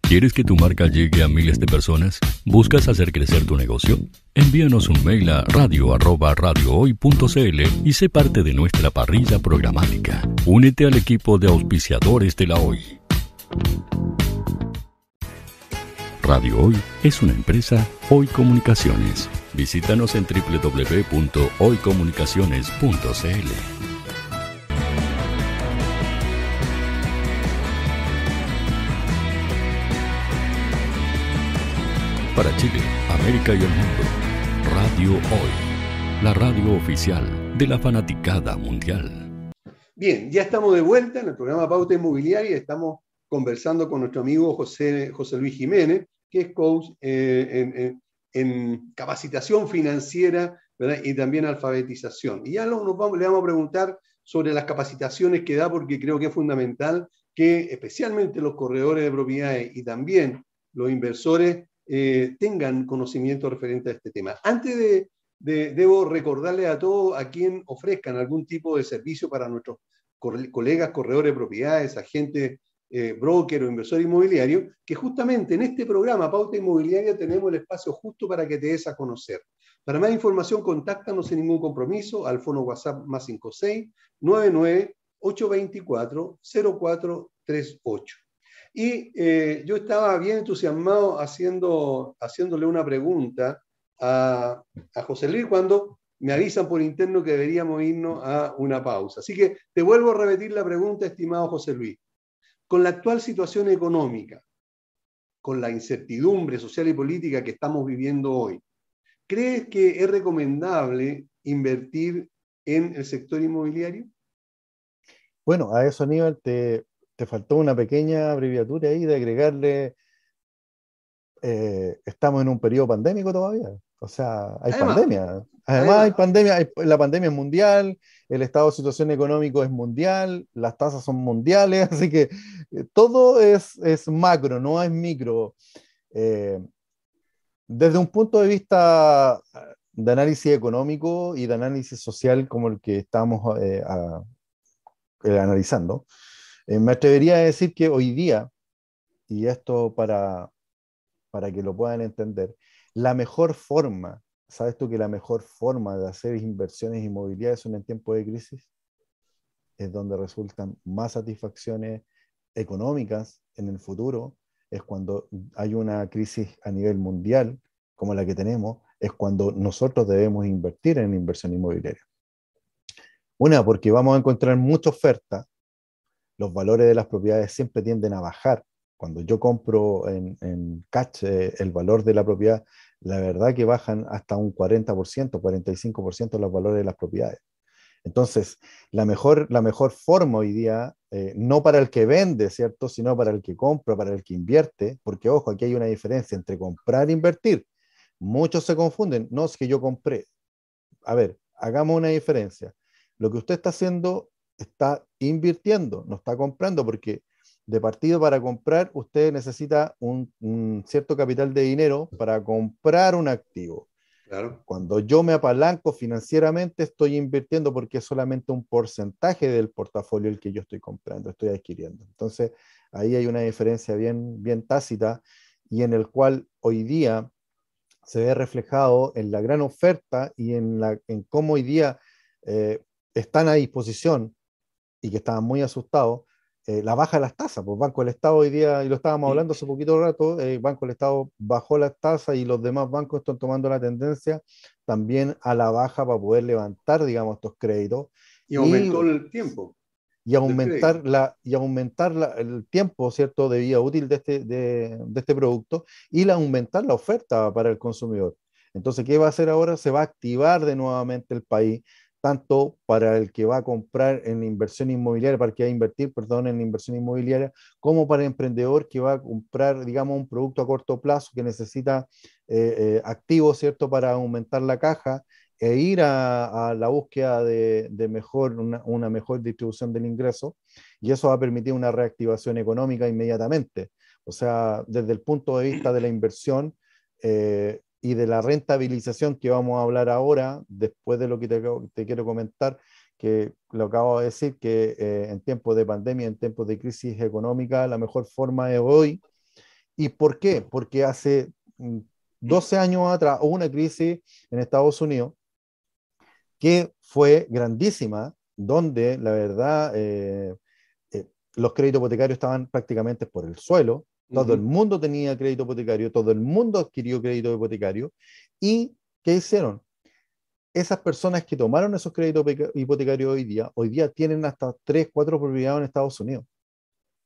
¿Quieres que tu marca llegue a miles de personas? ¿Buscas hacer crecer tu negocio? Envíanos un mail a radio@radiohoy.cl y sé parte de nuestra parrilla programática. Únete al equipo de auspiciadores de la Hoy. Radio Hoy es una empresa Hoy Comunicaciones. Visítanos en www.hoycomunicaciones.cl. Para Chile, América y el mundo, Radio Hoy, la radio oficial de la fanaticada mundial. Bien, ya estamos de vuelta en el programa Pauta Inmobiliaria estamos conversando con nuestro amigo José, José Luis Jiménez, que es coach eh, en, capacitación financiera y también alfabetización. Y ya le vamos a preguntar sobre las capacitaciones que da, porque creo que es fundamental que especialmente los corredores de propiedades y también los inversores eh, tengan conocimiento referente a este tema. Antes de, debo recordarle a todos a quien ofrezcan algún tipo de servicio para nuestros colegas corredores de propiedades, agentes eh, broker o inversor inmobiliario, que justamente en este programa Pauta Inmobiliaria tenemos el espacio justo para que te des a conocer. Para más información, contáctanos sin ningún compromiso al fono WhatsApp más 56 99 824 0438. Y eh, yo estaba bien entusiasmado haciendo, haciéndole una pregunta a, José Luis cuando me avisan por interno que deberíamos irnos a una pausa. Así que te vuelvo a repetir la pregunta, estimado José Luis. Con la actual situación económica, con la incertidumbre social y política que estamos viviendo hoy, ¿crees que es recomendable invertir en el sector inmobiliario? Bueno, a eso, Aníbal, te, te faltó una pequeña abreviatura ahí de agregarle, eh, estamos en un periodo pandémico todavía. O sea, hay pandemia. Además, hay pandemia, la pandemia es mundial, el estado de situación económico es mundial, las tasas son mundiales, así que eh, todo es, es, macro, no es micro. Eh, desde un punto de vista de análisis económico y de análisis social como el que estamos analizando, me atrevería a decir que hoy día, y esto para, para que lo puedan entender, la mejor forma, ¿sabes tú que la mejor forma de hacer inversiones inmobiliarias son en tiempos de crisis? Es donde resultan más satisfacciones económicas en el futuro, es cuando hay una crisis a nivel mundial como la que tenemos, es cuando nosotros debemos invertir en inversión inmobiliaria. Una, porque vamos a encontrar mucha oferta, los valores de las propiedades siempre tienden a bajar cuando yo compro en, cash eh, el valor de la propiedad, la verdad que bajan hasta un 40%, 45% los valores de las propiedades. Entonces, la mejor, la mejor forma hoy día, eh, no para el que vende, ¿cierto? Sino para el que compra, para el que invierte, porque ojo, aquí hay una diferencia entre comprar e invertir. Muchos se confunden, no es que yo compré. A ver, hagamos una diferencia. Lo que usted está haciendo está invirtiendo, no está comprando, porque de partido para comprar, usted necesita un, cierto capital de dinero para comprar un activo. Claro. Cuando yo me apalanco financieramente, estoy invirtiendo porque es solamente un porcentaje del portafolio el que yo estoy comprando, estoy adquiriendo. Entonces, ahí hay una diferencia bien, bien tácita y en el cual hoy día se ve reflejado en la gran oferta y en, la, en cómo hoy día eh, están a disposición y que estaban muy asustados eh, la baja de las tasas. Pues Banco del Estado hoy día, y lo estábamos hablando hace poquito rato, eh, Banco del Estado bajó las tasas y los demás bancos están tomando la tendencia también a la baja para poder levantar, digamos, estos créditos. Y aumentó el tiempo. Y aumentar, la, y aumentar el tiempo, ¿cierto?, de vida útil de este, de, de este producto y la, aumentar la oferta para el consumidor. Entonces, ¿qué va a hacer ahora? Se va a activar de nuevamente el país, tanto para el que va a comprar en inversión inmobiliaria, para el que va a invertir, perdón, en inversión inmobiliaria, como para el emprendedor que va a comprar, digamos, un producto a corto plazo que necesita eh, eh, activos, ¿cierto?, para aumentar la caja e ir a, la búsqueda de, mejor, una, mejor distribución del ingreso, y eso va a permitir una reactivación económica inmediatamente. O sea, desde el punto de vista de la inversión, eh, y de la rentabilización que vamos a hablar ahora, después de lo que te, quiero comentar, que lo acabo de decir, que eh, en tiempos de pandemia, en tiempos de crisis económica, la mejor forma es hoy. ¿Y por qué? Porque hace 12 mm, años atrás hubo una crisis en Estados Unidos que fue grandísima, donde la verdad eh, eh, los créditos hipotecarios estaban prácticamente por el suelo, todo el mundo tenía crédito hipotecario, todo el mundo adquirió crédito hipotecario. ¿Y qué hicieron? Esas personas que tomaron esos créditos hipotecarios hoy día, hoy día tienen hasta 3, 4 propiedades en Estados Unidos.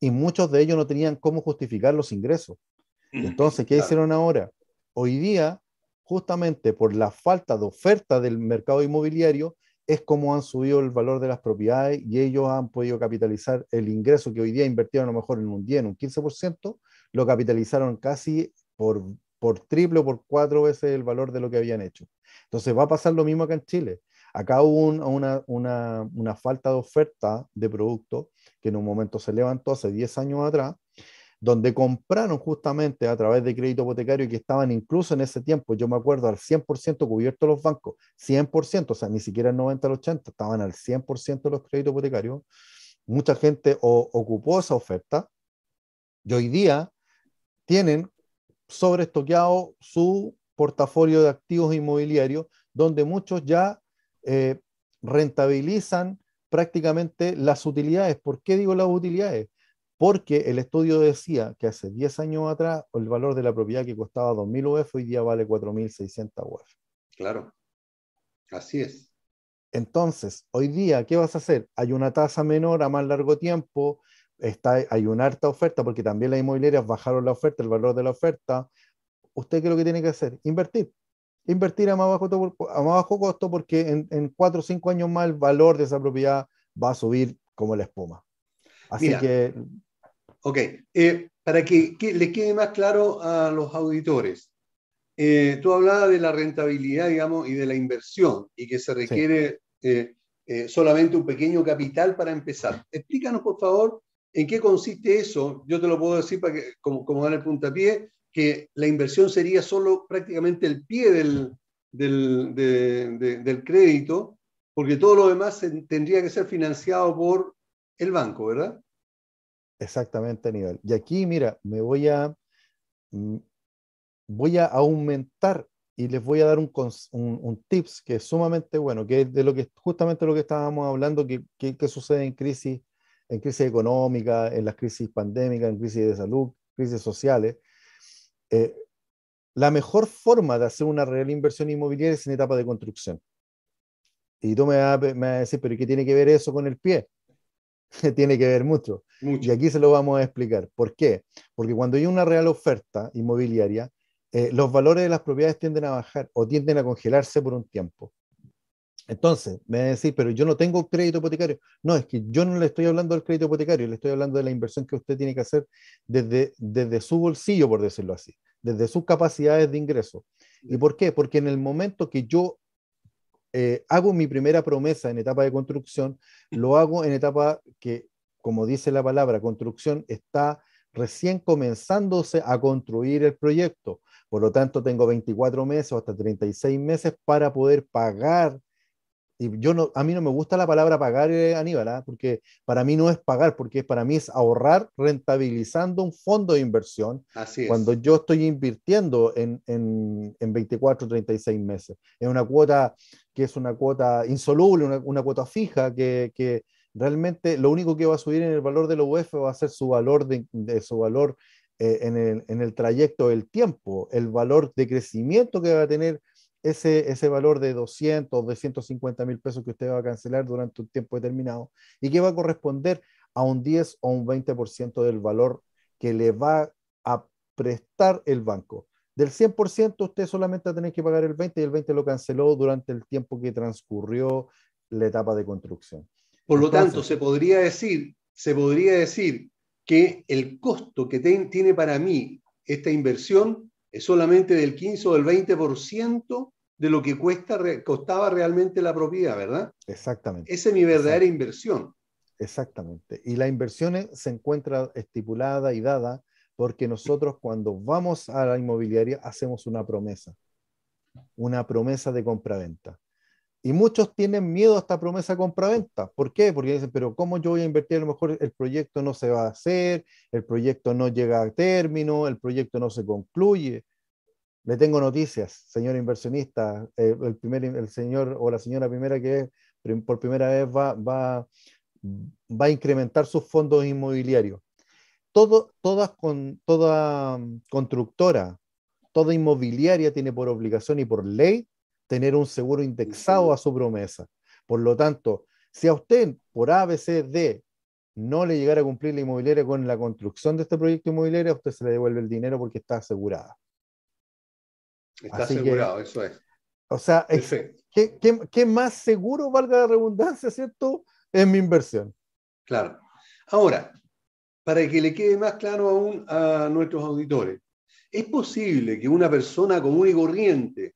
Y muchos de ellos no tenían cómo justificar los ingresos. Entonces, ¿qué hicieron ahora? Hoy día, justamente por la falta de oferta del mercado inmobiliario, es como han subido el valor de las propiedades y ellos han podido capitalizar el ingreso que hoy día invirtieron a lo mejor en un 10, en un 15%, lo capitalizaron casi por, por triple o por cuatro veces el valor de lo que habían hecho. Entonces va a pasar lo mismo acá en Chile. Acá hubo una, una, una falta de oferta de producto que en un momento se levantó hace 10 años atrás donde compraron justamente a través de crédito hipotecario que estaban incluso en ese tiempo, yo me acuerdo, al 100% cubiertos los bancos, 100%, o sea, ni siquiera el 90 al 80, estaban al 100% los créditos hipotecarios. Mucha gente ocupó esa oferta y hoy día tienen sobreestoqueado su portafolio de activos inmobiliarios, donde muchos ya eh, rentabilizan prácticamente las utilidades. ¿Por qué digo las utilidades? porque el estudio decía que hace 10 años atrás el valor de la propiedad que costaba 2.000 UF hoy día vale 4.600 UF. Claro, así es. Entonces, hoy día, ¿qué vas a hacer? Hay una tasa menor a más largo tiempo, está, hay una harta oferta, porque también las inmobiliarias bajaron la oferta, el valor de la oferta. ¿Usted qué es lo que tiene que hacer? Invertir. Invertir a más bajo, a más bajo costo porque en, en 4 o 5 años más el valor de esa propiedad va a subir como la espuma. Así que... Ok, eh, para que, le quede más claro a los auditores, eh, tú hablabas de la rentabilidad, digamos, y de la inversión, y que se requiere eh, solamente un pequeño capital para empezar. Explícanos, por favor, en qué consiste eso. Yo te lo puedo decir para que, como, como dar el puntapié, que la inversión sería solo prácticamente el pie del, del, crédito, porque todo lo demás tendría que ser financiado por el banco, ¿verdad? Exactamente, Aníbal. Y aquí, mira, me voy a, mm, voy a aumentar y les voy a dar un, un, tips que es sumamente bueno, que es de lo que justamente lo que estábamos hablando, que, que, sucede en crisis, en crisis económica, en las crisis pandémicas, en crisis de salud, crisis sociales. Eh, la mejor forma de hacer una real inversión inmobiliaria es en etapa de construcción. Y tú me vas, a, decir, pero ¿qué tiene que ver eso con el pie? tiene que ver mucho. Y aquí se lo vamos a explicar. ¿Por qué? Porque cuando hay una real oferta inmobiliaria, eh, los valores de las propiedades tienden a bajar o tienden a congelarse por un tiempo. Entonces, me va a decir, pero yo no tengo crédito hipotecario. No, es que yo no le estoy hablando del crédito hipotecario, le estoy hablando de la inversión que usted tiene que hacer desde, desde su bolsillo, por decirlo así desde sus capacidades de ingreso. ¿Y por qué? Porque en el momento que yo eh, hago mi primera promesa en etapa de construcción, lo hago en etapa que, como dice la palabra, construcción está recién comenzándose a construir el proyecto. Por lo tanto, tengo 24 meses o hasta 36 meses para poder pagar y yo no, a mí no me gusta la palabra pagar, eh, Aníbal, ¿ah? porque para mí no es pagar, porque para mí es ahorrar rentabilizando un fondo de inversión Así cuando yo estoy invirtiendo en, en, en 24, 36 meses. Es una cuota que es una cuota insoluble, una, una cuota fija que, que, realmente lo único que va a subir en el valor de la UEF va a ser su valor, de, de su valor eh, en, el, en el trayecto del tiempo, el valor de crecimiento que va a tener ese, ese valor de 200 o 250 mil pesos que usted va a cancelar durante un tiempo determinado y que va a corresponder a un 10 o un 20% del valor que le va a prestar el banco. Del 100% usted solamente va a tener que pagar el 20 y el 20 lo canceló durante el tiempo que transcurrió la etapa de construcción. Por lo tanto, se podría decir, se podría decir que el costo que tiene para mí esta inversión es solamente del 15 o del 20% de lo que cuesta, costaba realmente la propiedad, ¿verdad? Exactamente. Esa es mi verdadera inversión. Exactamente. Y la inversión se encuentra estipulada y dada porque nosotros cuando vamos a la inmobiliaria hacemos una promesa, una promesa de compraventa. Y muchos tienen miedo a esta promesa compraventa. ¿Por qué? Porque dicen, pero ¿cómo yo voy a invertir? A lo mejor el proyecto no se va a hacer, el proyecto no llega a término, el proyecto no se concluye. Le tengo noticias, señor inversionista, eh, el, primer, el señor o la señora primera que por primera vez va, va, va a incrementar sus fondos inmobiliarios. Todo, todas con, toda constructora, toda inmobiliaria tiene por obligación y por ley tener un seguro indexado a su promesa. Por lo tanto, si a usted por ABCD no le llegara a cumplir la inmobiliaria con la construcción de este proyecto inmobiliario, a usted se le devuelve el dinero porque está asegurada. Está asegurado, eso es. O sea, ¿qué, qué, más seguro, valga la redundancia, cierto? Es mi inversión. Claro. Ahora, para que le quede más claro aún a nuestros auditores, es posible que una persona común y corriente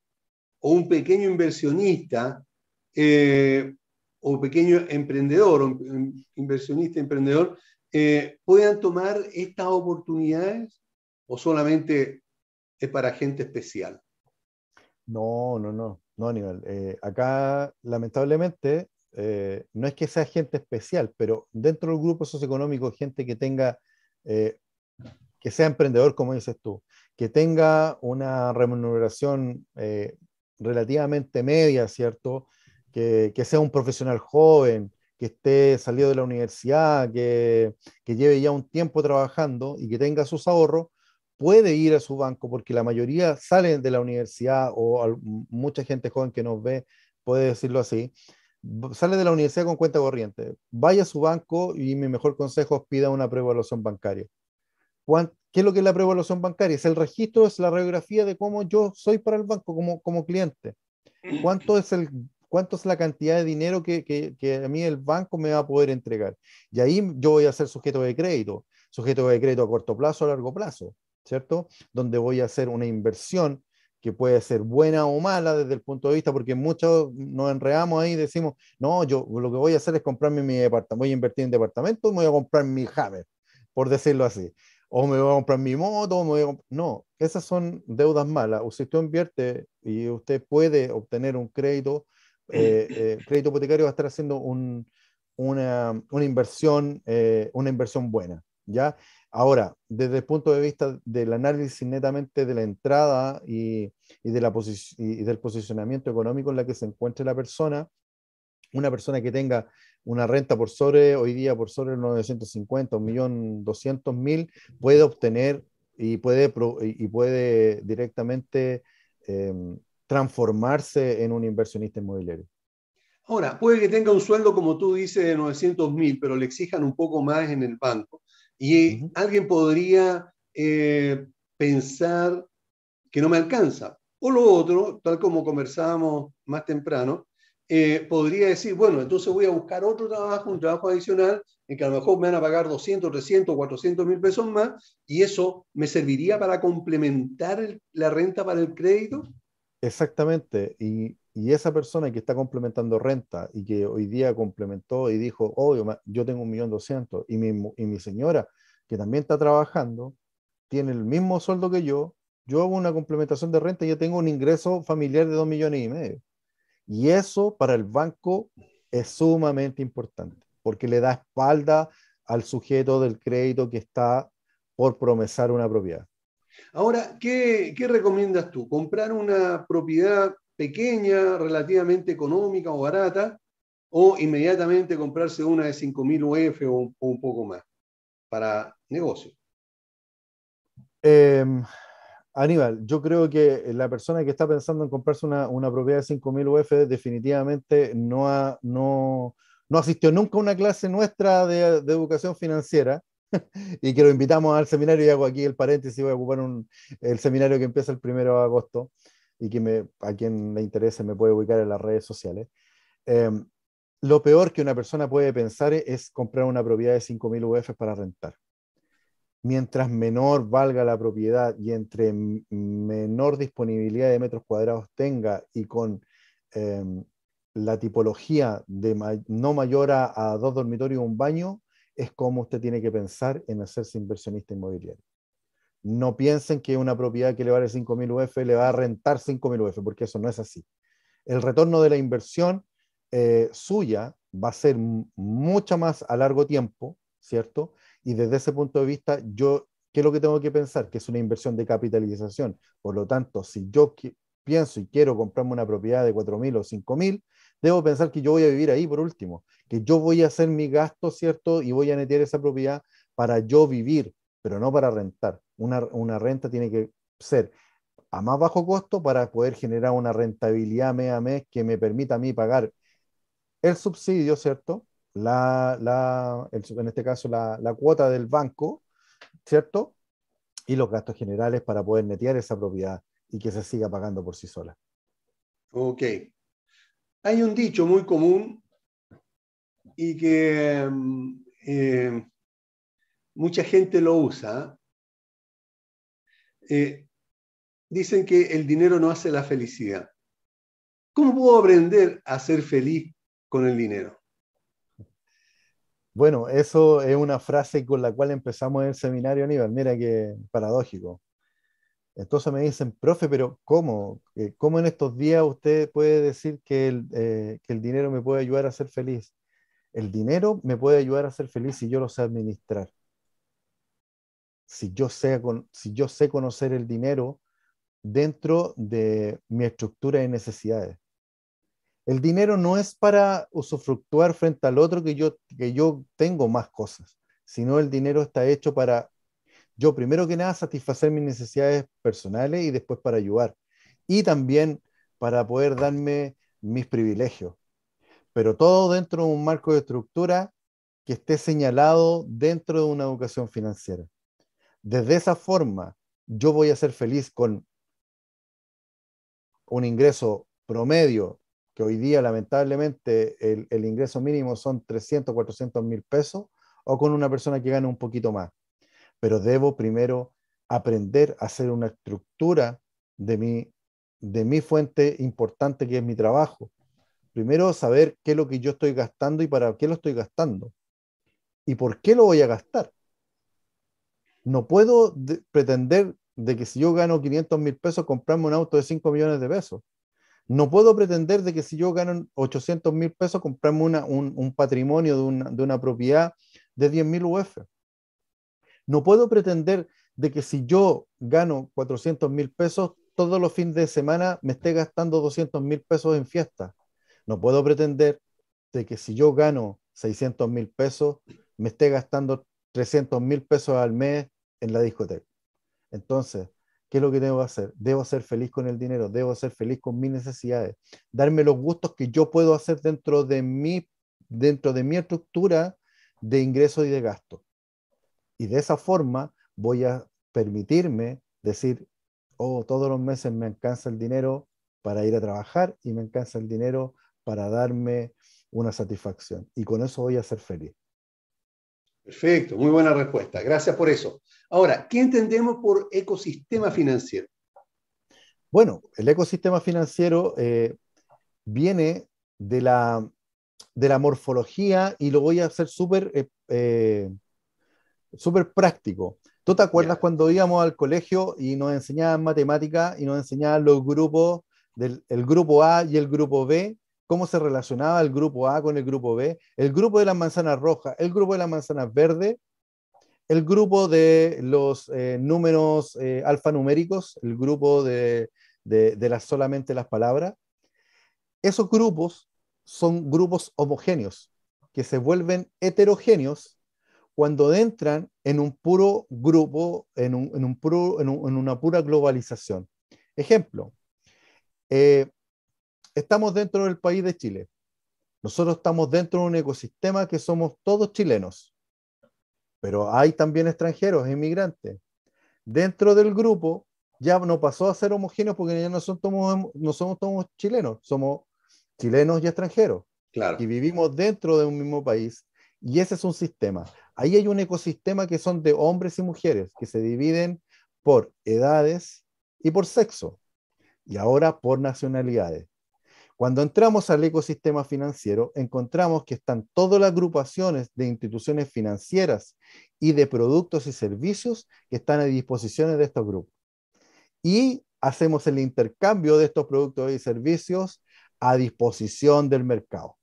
o un pequeño inversionista eh, o pequeño emprendedor o inversionista emprendedor eh, puedan tomar estas oportunidades o solamente es para gente especial? No, no, no, no, Aníbal. Eh, acá, lamentablemente, no es que sea gente especial, pero dentro del grupo socioeconómico, gente que tenga, que sea emprendedor, como dices tú, que tenga una remuneración relativamente media, ¿cierto? Que, sea un profesional joven, que esté salido de la universidad, que, que, lleve ya un tiempo trabajando y que tenga sus ahorros, puede ir a su banco, porque la mayoría salen de la universidad o mucha gente joven que nos ve puede decirlo así, sale de la universidad con cuenta corriente, vaya a su banco y mi mejor consejo es pida una preevaluación bancaria. ¿Qué es lo que es la prevaluación bancaria? Es el registro, es la radiografía de cómo yo soy para el banco como, como cliente. ¿Cuánto es, el, cuánto es la cantidad de dinero que, que, a mí el banco me va a poder entregar. Y ahí yo voy a ser sujeto de crédito, sujeto de crédito a corto plazo, a largo plazo, ¿cierto? Donde voy a hacer una inversión que puede ser buena o mala desde el punto de vista, porque muchos nos enredamos ahí y decimos, no, yo lo que voy a hacer es comprarme mi departamento, voy a invertir en departamento, me voy a comprar mi Hammer, por decirlo así o me voy a comprar mi moto, o me voy a No, esas son deudas malas. O si usted invierte y usted puede obtener un crédito, eh, eh, crédito hipotecario va a estar haciendo un, una, una, inversión, eh, una inversión buena. ¿ya? Ahora, desde el punto de vista del análisis netamente de la entrada y, y de la y del posicionamiento económico en la que se encuentre la persona, una persona que tenga una renta por sobre, hoy día por sobre 950, 1.200.000, puede obtener y puede, y puede directamente em, transformarse en un inversionista inmobiliario. Ahora, puede que tenga un sueldo, como tú dices, de 900.000, pero le exijan un poco más en el banco. Y alguien podría eh, pensar que no me alcanza. O lo otro, tal como conversábamos más temprano, eh, podría decir, bueno, entonces voy a buscar otro trabajo, un trabajo adicional, en que a lo mejor me van a pagar 200, 300, 400 mil pesos más, y eso me serviría para complementar la renta para el crédito. Exactamente, y, y, esa persona que está complementando renta y que hoy día complementó y dijo, oh, yo tengo un millón doscientos, y mi, y mi señora, que también está trabajando, tiene el mismo sueldo que yo, yo hago una complementación de renta y yo tengo un ingreso familiar de dos millones y medio. Y eso para el banco es sumamente importante, porque le da espalda al sujeto del crédito que está por promesar una propiedad. Ahora, ¿qué, recomiendas tú? ¿Comprar una propiedad pequeña, relativamente económica o barata, o inmediatamente comprarse una de 5.000 UF o, o, un poco más para negocio? Eh, Aníbal, yo creo que la persona que está pensando en comprarse una, propiedad de 5.000 UF definitivamente no, ha, no, asistió nunca a una clase nuestra de, educación financiera y que lo invitamos al seminario y hago aquí el paréntesis, voy a ocupar el seminario que empieza el primero de agosto y que me, a quien le interese me puede ubicar en las redes sociales. Em, lo peor que una persona puede pensar es comprar una propiedad de 5.000 UF para rentar mientras menor valga la propiedad y entre menor disponibilidad de metros cuadrados tenga y con em, la tipología de no mayor a, dos dormitorios y un baño, es como usted tiene que pensar en hacerse inversionista inmobiliario. No piensen que una propiedad que le vale 5.000 UF le va a rentar 5.000 UF, porque eso no es así. El retorno de la inversión eh, suya va a ser mucho más a largo tiempo, ¿cierto? Y desde ese punto de vista, yo, ¿qué es lo que tengo que pensar? Que es una inversión de capitalización. Por lo tanto, si yo pienso y quiero comprarme una propiedad de 4.000 o 5.000, debo pensar que yo voy a vivir ahí por último, que yo voy a hacer mi gasto, ¿cierto? Y voy a netear esa propiedad para yo vivir, pero no para rentar. Una, una renta tiene que ser a más bajo costo para poder generar una rentabilidad mes a mes que me permita a mí pagar el subsidio, ¿cierto? La, la en este caso la, cuota del banco, ¿cierto? Y los gastos generales para poder netear esa propiedad y que se siga pagando por sí sola. Ok. Hay un dicho muy común y que eh, mucha gente lo usa. Eh, dicen que el dinero no hace la felicidad. ¿Cómo puedo aprender a ser feliz con el dinero? Bueno, eso es una frase con la cual empezamos el seminario, Aníbal. Mira qué paradójico. Entonces me dicen, profe, pero ¿cómo? Eh, ¿Cómo en estos días usted puede decir que el, eh, que el dinero me puede ayudar a ser feliz? El dinero me puede ayudar a ser feliz si yo lo sé administrar. Si yo sé, si yo sé conocer el dinero dentro de mi estructura de necesidades. El dinero no es para usufructuar frente al otro que yo, que yo tengo más cosas, sino el dinero está hecho para yo primero que nada satisfacer mis necesidades personales y después para ayudar. Y también para poder darme mis privilegios. Pero todo dentro de un marco de estructura que esté señalado dentro de una educación financiera. Desde esa forma, yo voy a ser feliz con un ingreso promedio que hoy día lamentablemente el, ingreso mínimo son 300, 400 mil pesos, o con una persona que gane un poquito más. Pero debo primero aprender a hacer una estructura de mi, de mi fuente importante que es mi trabajo. Primero saber qué es lo que yo estoy gastando y para qué lo estoy gastando. Y por qué lo voy a gastar. No puedo pretender de que si yo gano 500 mil pesos, comprarme un auto de 5 millones de pesos. No puedo pretender de que si yo gano 800 mil pesos, comprarme una, un, un, patrimonio de una, de una propiedad de 10 mil UF. No puedo pretender de que si yo gano 400 mil pesos, todos los fines de semana me esté gastando 200 mil pesos en fiesta. No puedo pretender de que si yo gano 600 mil pesos, me esté gastando 300 mil pesos al mes en la discoteca. Entonces, ¿qué es lo que debo hacer? Debo ser feliz con el dinero, debo ser feliz con mis necesidades, darme los gustos que yo puedo hacer dentro de mi, dentro de mi estructura de ingreso y de gasto. Y de esa forma voy a permitirme decir, oh, todos los meses me alcanza el dinero para ir a trabajar y me alcanza el dinero para darme una satisfacción. Y con eso voy a ser feliz. Perfecto, muy buena respuesta. Gracias por eso. Ahora, ¿qué entendemos por ecosistema financiero? Bueno, el ecosistema financiero eh, viene de la, de la morfología y lo voy a hacer súper eh, eh, súper práctico. ¿Tú te acuerdas cuando íbamos al colegio y nos enseñaban matemáticas y nos enseñaban los grupos del el grupo A y el grupo B? ¿Cómo se relacionaba el grupo A con el grupo B? El grupo de las manzanas rojas, el grupo de las manzanas verdes, el grupo de los eh, números eh, alfanuméricos, el grupo de, de, de las, solamente las palabras. Esos grupos son grupos homogéneos que se vuelven heterogéneos cuando entran en un puro grupo, en, un, en, un puro, en, un, en una pura globalización. Ejemplo, eh, estamos dentro del país de Chile. Nosotros estamos dentro de un ecosistema que somos todos chilenos, pero hay también extranjeros, inmigrantes. Dentro del grupo ya no pasó a ser homogéneo porque ya no, somos, no somos todos chilenos, somos chilenos y extranjeros. Claro. Y vivimos dentro de un mismo país. Y ese es un sistema. Ahí hay un ecosistema que son de hombres y mujeres, que se dividen por edades y por sexo, y ahora por nacionalidades. Cuando entramos al ecosistema financiero, encontramos que están todas las agrupaciones de instituciones financieras y de productos y servicios que están a disposición de estos grupos. Y hacemos el intercambio de estos productos y servicios a disposición del mercado.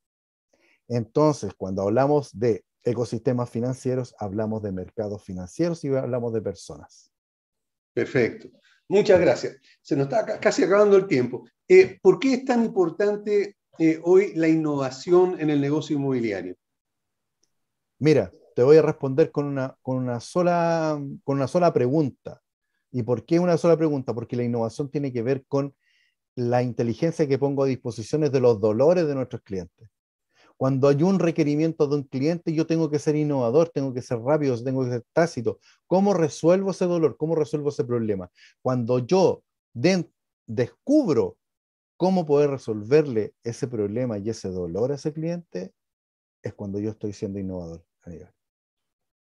Entonces, cuando hablamos de ecosistemas financieros, hablamos de mercados financieros y hablamos de personas. Perfecto. Muchas gracias. Se nos está casi acabando el tiempo. Eh, ¿Por qué es tan importante eh, hoy la innovación en el negocio inmobiliario? Mira, te voy a responder con una, con una, sola, con una sola pregunta. ¿Y por qué una sola pregunta? Porque la innovación tiene que ver con la inteligencia que pongo a disposición de los dolores de nuestros clientes. Cuando hay un requerimiento de un cliente, yo tengo que ser innovador, tengo que ser rápido, tengo que ser tácito. ¿Cómo resuelvo ese dolor? ¿Cómo resuelvo ese problema? Cuando yo descubro cómo poder resolverle ese problema y ese dolor a ese cliente, es cuando yo estoy siendo innovador.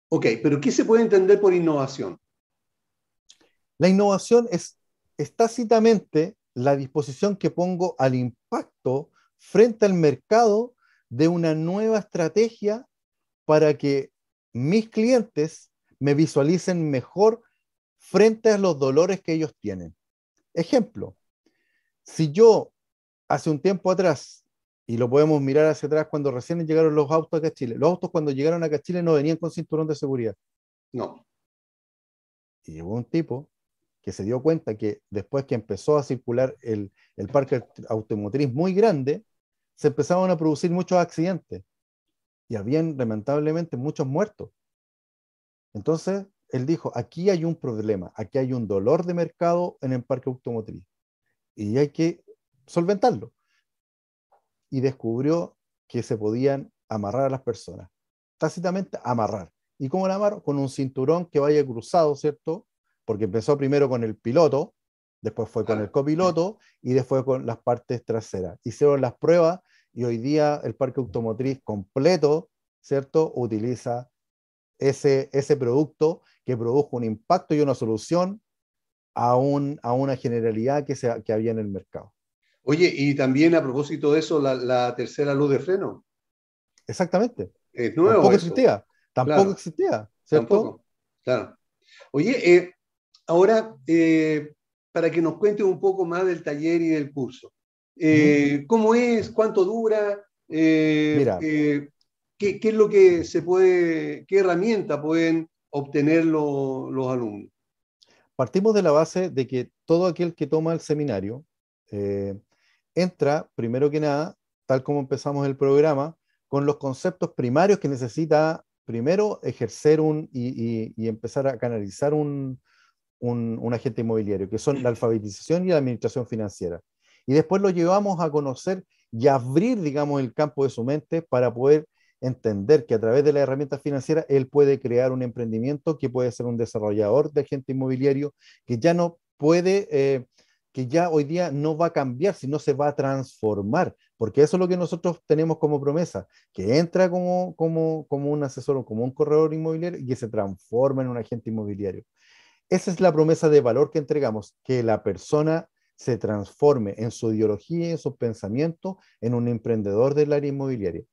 Ok, pero ¿qué se puede entender por innovación? La innovación es, es tácitamente la disposición que pongo al impacto frente al mercado de una nueva estrategia para que mis clientes me visualicen mejor frente a los dolores que ellos tienen. Ejemplo, si yo hace un tiempo atrás, y lo podemos mirar hacia atrás cuando recién llegaron los autos acá a Chile, los autos cuando llegaron acá a Chile no venían con cinturón de seguridad. No. Y llegó un tipo que se dio cuenta que después que empezó a circular el, el parque automotriz muy grande, se empezaban a producir muchos accidentes y habían lamentablemente muchos muertos. Entonces, él dijo, aquí hay un problema, aquí hay un dolor de mercado en el parque automotriz y hay que solventarlo. Y descubrió que se podían amarrar a las personas, tácitamente amarrar. ¿Y cómo la amarro? Con un cinturón que vaya cruzado, ¿cierto? Porque empezó primero con el piloto, después fue con el copiloto y después con las partes traseras. Hicieron las pruebas y hoy día el parque automotriz completo, ¿cierto? Utiliza ese, ese producto que produjo un impacto y una solución a, un, a una generalidad que, se, que había en el mercado. Oye, y también a propósito de eso, la, tercera luz de freno. Exactamente. Es nuevo. Tampoco existía. Tampoco existía, ¿cierto? Tampoco. Claro. Oye, eh, ahora, eh, para que nos cuentes un poco más del taller y del curso. Eh, ¿Cómo es? ¿Cuánto dura? Mira. ¿qué, ¿qué, es lo que se puede, qué herramienta pueden obtener los alumnos? Partimos de la base de que todo aquel que toma el seminario entra, primero que nada, tal como empezamos el programa, con los conceptos primarios que necesita primero ejercer un y, empezar a canalizar un, un, agente inmobiliario, que son la alfabetización y la administración financiera. Y después lo llevamos a conocer y abrir, digamos, el campo de su mente para poder entender que a través de la herramienta financiera él puede crear un emprendimiento que puede ser un desarrollador de agente inmobiliario que ya no puede eh, que ya hoy día no va a cambiar, sino se va a transformar, porque eso es lo que nosotros tenemos como promesa, que entra como, como, como un asesor o como un corredor inmobiliario y que se transforma en un agente inmobiliario. Esa es la promesa de valor que entregamos, que la persona se transforme en su ideología y en su pensamiento en un emprendedor del área inmobiliaria.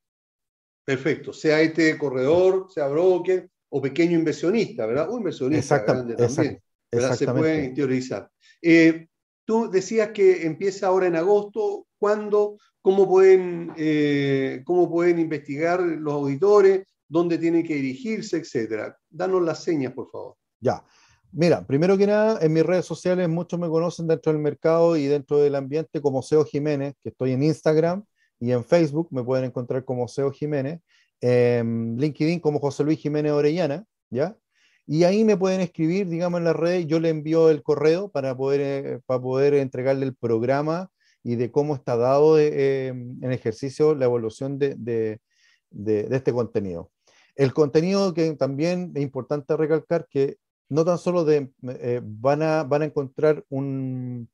Perfecto, sea este corredor, sea broker o pequeño inversionista, ¿verdad? Un inversionista grande también. Se puede teorizar. Eh, Tú decías que empieza ahora en agosto. ¿Cuándo? ¿Cómo pueden, eh, cómo pueden investigar los auditores? ¿Dónde tienen que dirigirse? Etcétera. Danos las señas, por favor. Ya. Mira, primero que nada, en mis redes sociales muchos me conocen dentro del mercado y dentro del ambiente como SEO Jiménez, que estoy en Instagram y en Facebook, me pueden encontrar como SEO Jiménez, en LinkedIn como José Luis Jiménez Orellana, ¿ya? Y ahí me pueden escribir, digamos, en la red, yo le envío el correo para poder, eh, para poder entregarle el programa y de cómo está dado eh, em, en ejercicio la evolución de, de, de, este contenido. El contenido que también es importante recalcar que no tan solo de, eh, van, a, van a encontrar un,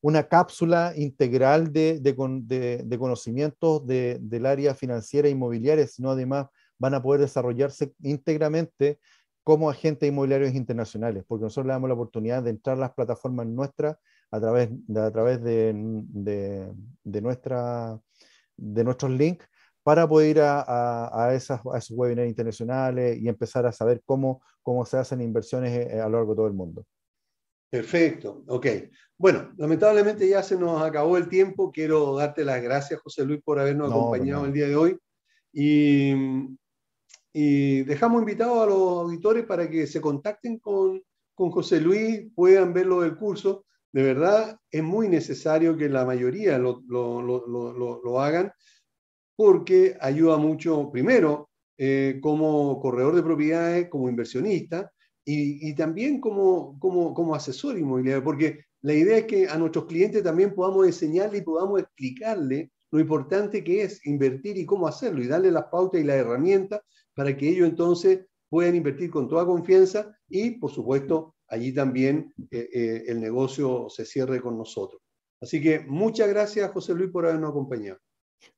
una cápsula integral de, de conocimientos del área financiera e inmobiliaria, sino además van a poder desarrollarse íntegramente como agentes inmobiliarios internacionales, porque nosotros le damos la oportunidad de entrar a las plataformas nuestras a través de, a través de, de, nuestra, de nuestros links para poder ir a, a, esas, a esos webinars internacionales y empezar a saber cómo, cómo se hacen inversiones eh, a lo largo de todo el mundo. Perfecto, ok. Bueno, lamentablemente ya se nos acabó el tiempo. Quiero darte las gracias, José Luis, por habernos acompañado el día de hoy. Y y dejamos invitados a los auditores para que se contacten con, con José Luis, puedan ver lo del curso. De verdad, es muy necesario que la mayoría lo, lo, lo, lo hagan porque ayuda mucho, primero, eh, como corredor de propiedades, como inversionista y, también como, como, como, asesor inmobiliario, porque la idea es que a nuestros clientes también podamos enseñarle y podamos explicarle lo importante que es invertir y cómo hacerlo y darle las pautas y las herramientas para que ellos entonces puedan invertir con toda confianza y, por supuesto, allí también eh, eh, el negocio se cierre con nosotros. Así que muchas gracias, José Luis, por habernos acompañado.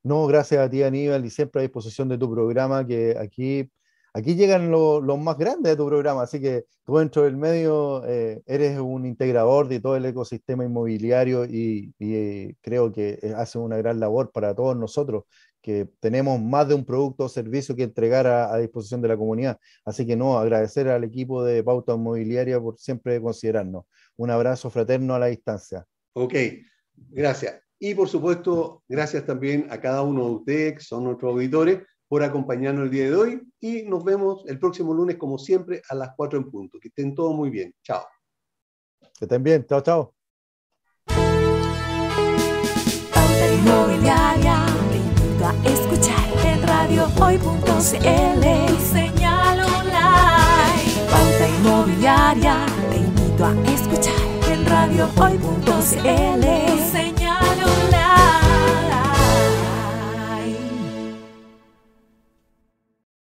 No, gracias a ti, Aníbal, y siempre a disposición de tu programa, que aquí aquí llegan los más grandes de tu programa, así que tú dentro del medio eh, eres un integrador de todo el ecosistema inmobiliario y, y, creo que hace una gran labor para todos nosotros que tenemos más de un producto o servicio que entregar a, disposición de la comunidad. Así que no, agradecer al equipo de Pauta Inmobiliaria por siempre considerarnos. Un abrazo fraterno a la distancia. Ok, gracias. Y por supuesto, gracias también a cada uno de ustedes, que son nuestros auditores, por acompañarnos el día de hoy. Y nos vemos el próximo lunes, como siempre, a las 4 en punto. Que estén todos muy bien. Chao. Que estén bien. Chao, chao. a escuchar en radiohoy.cl. Señal online. Pauta inmobiliaria. Te invito a escuchar en radiohoy.cl. Señal online.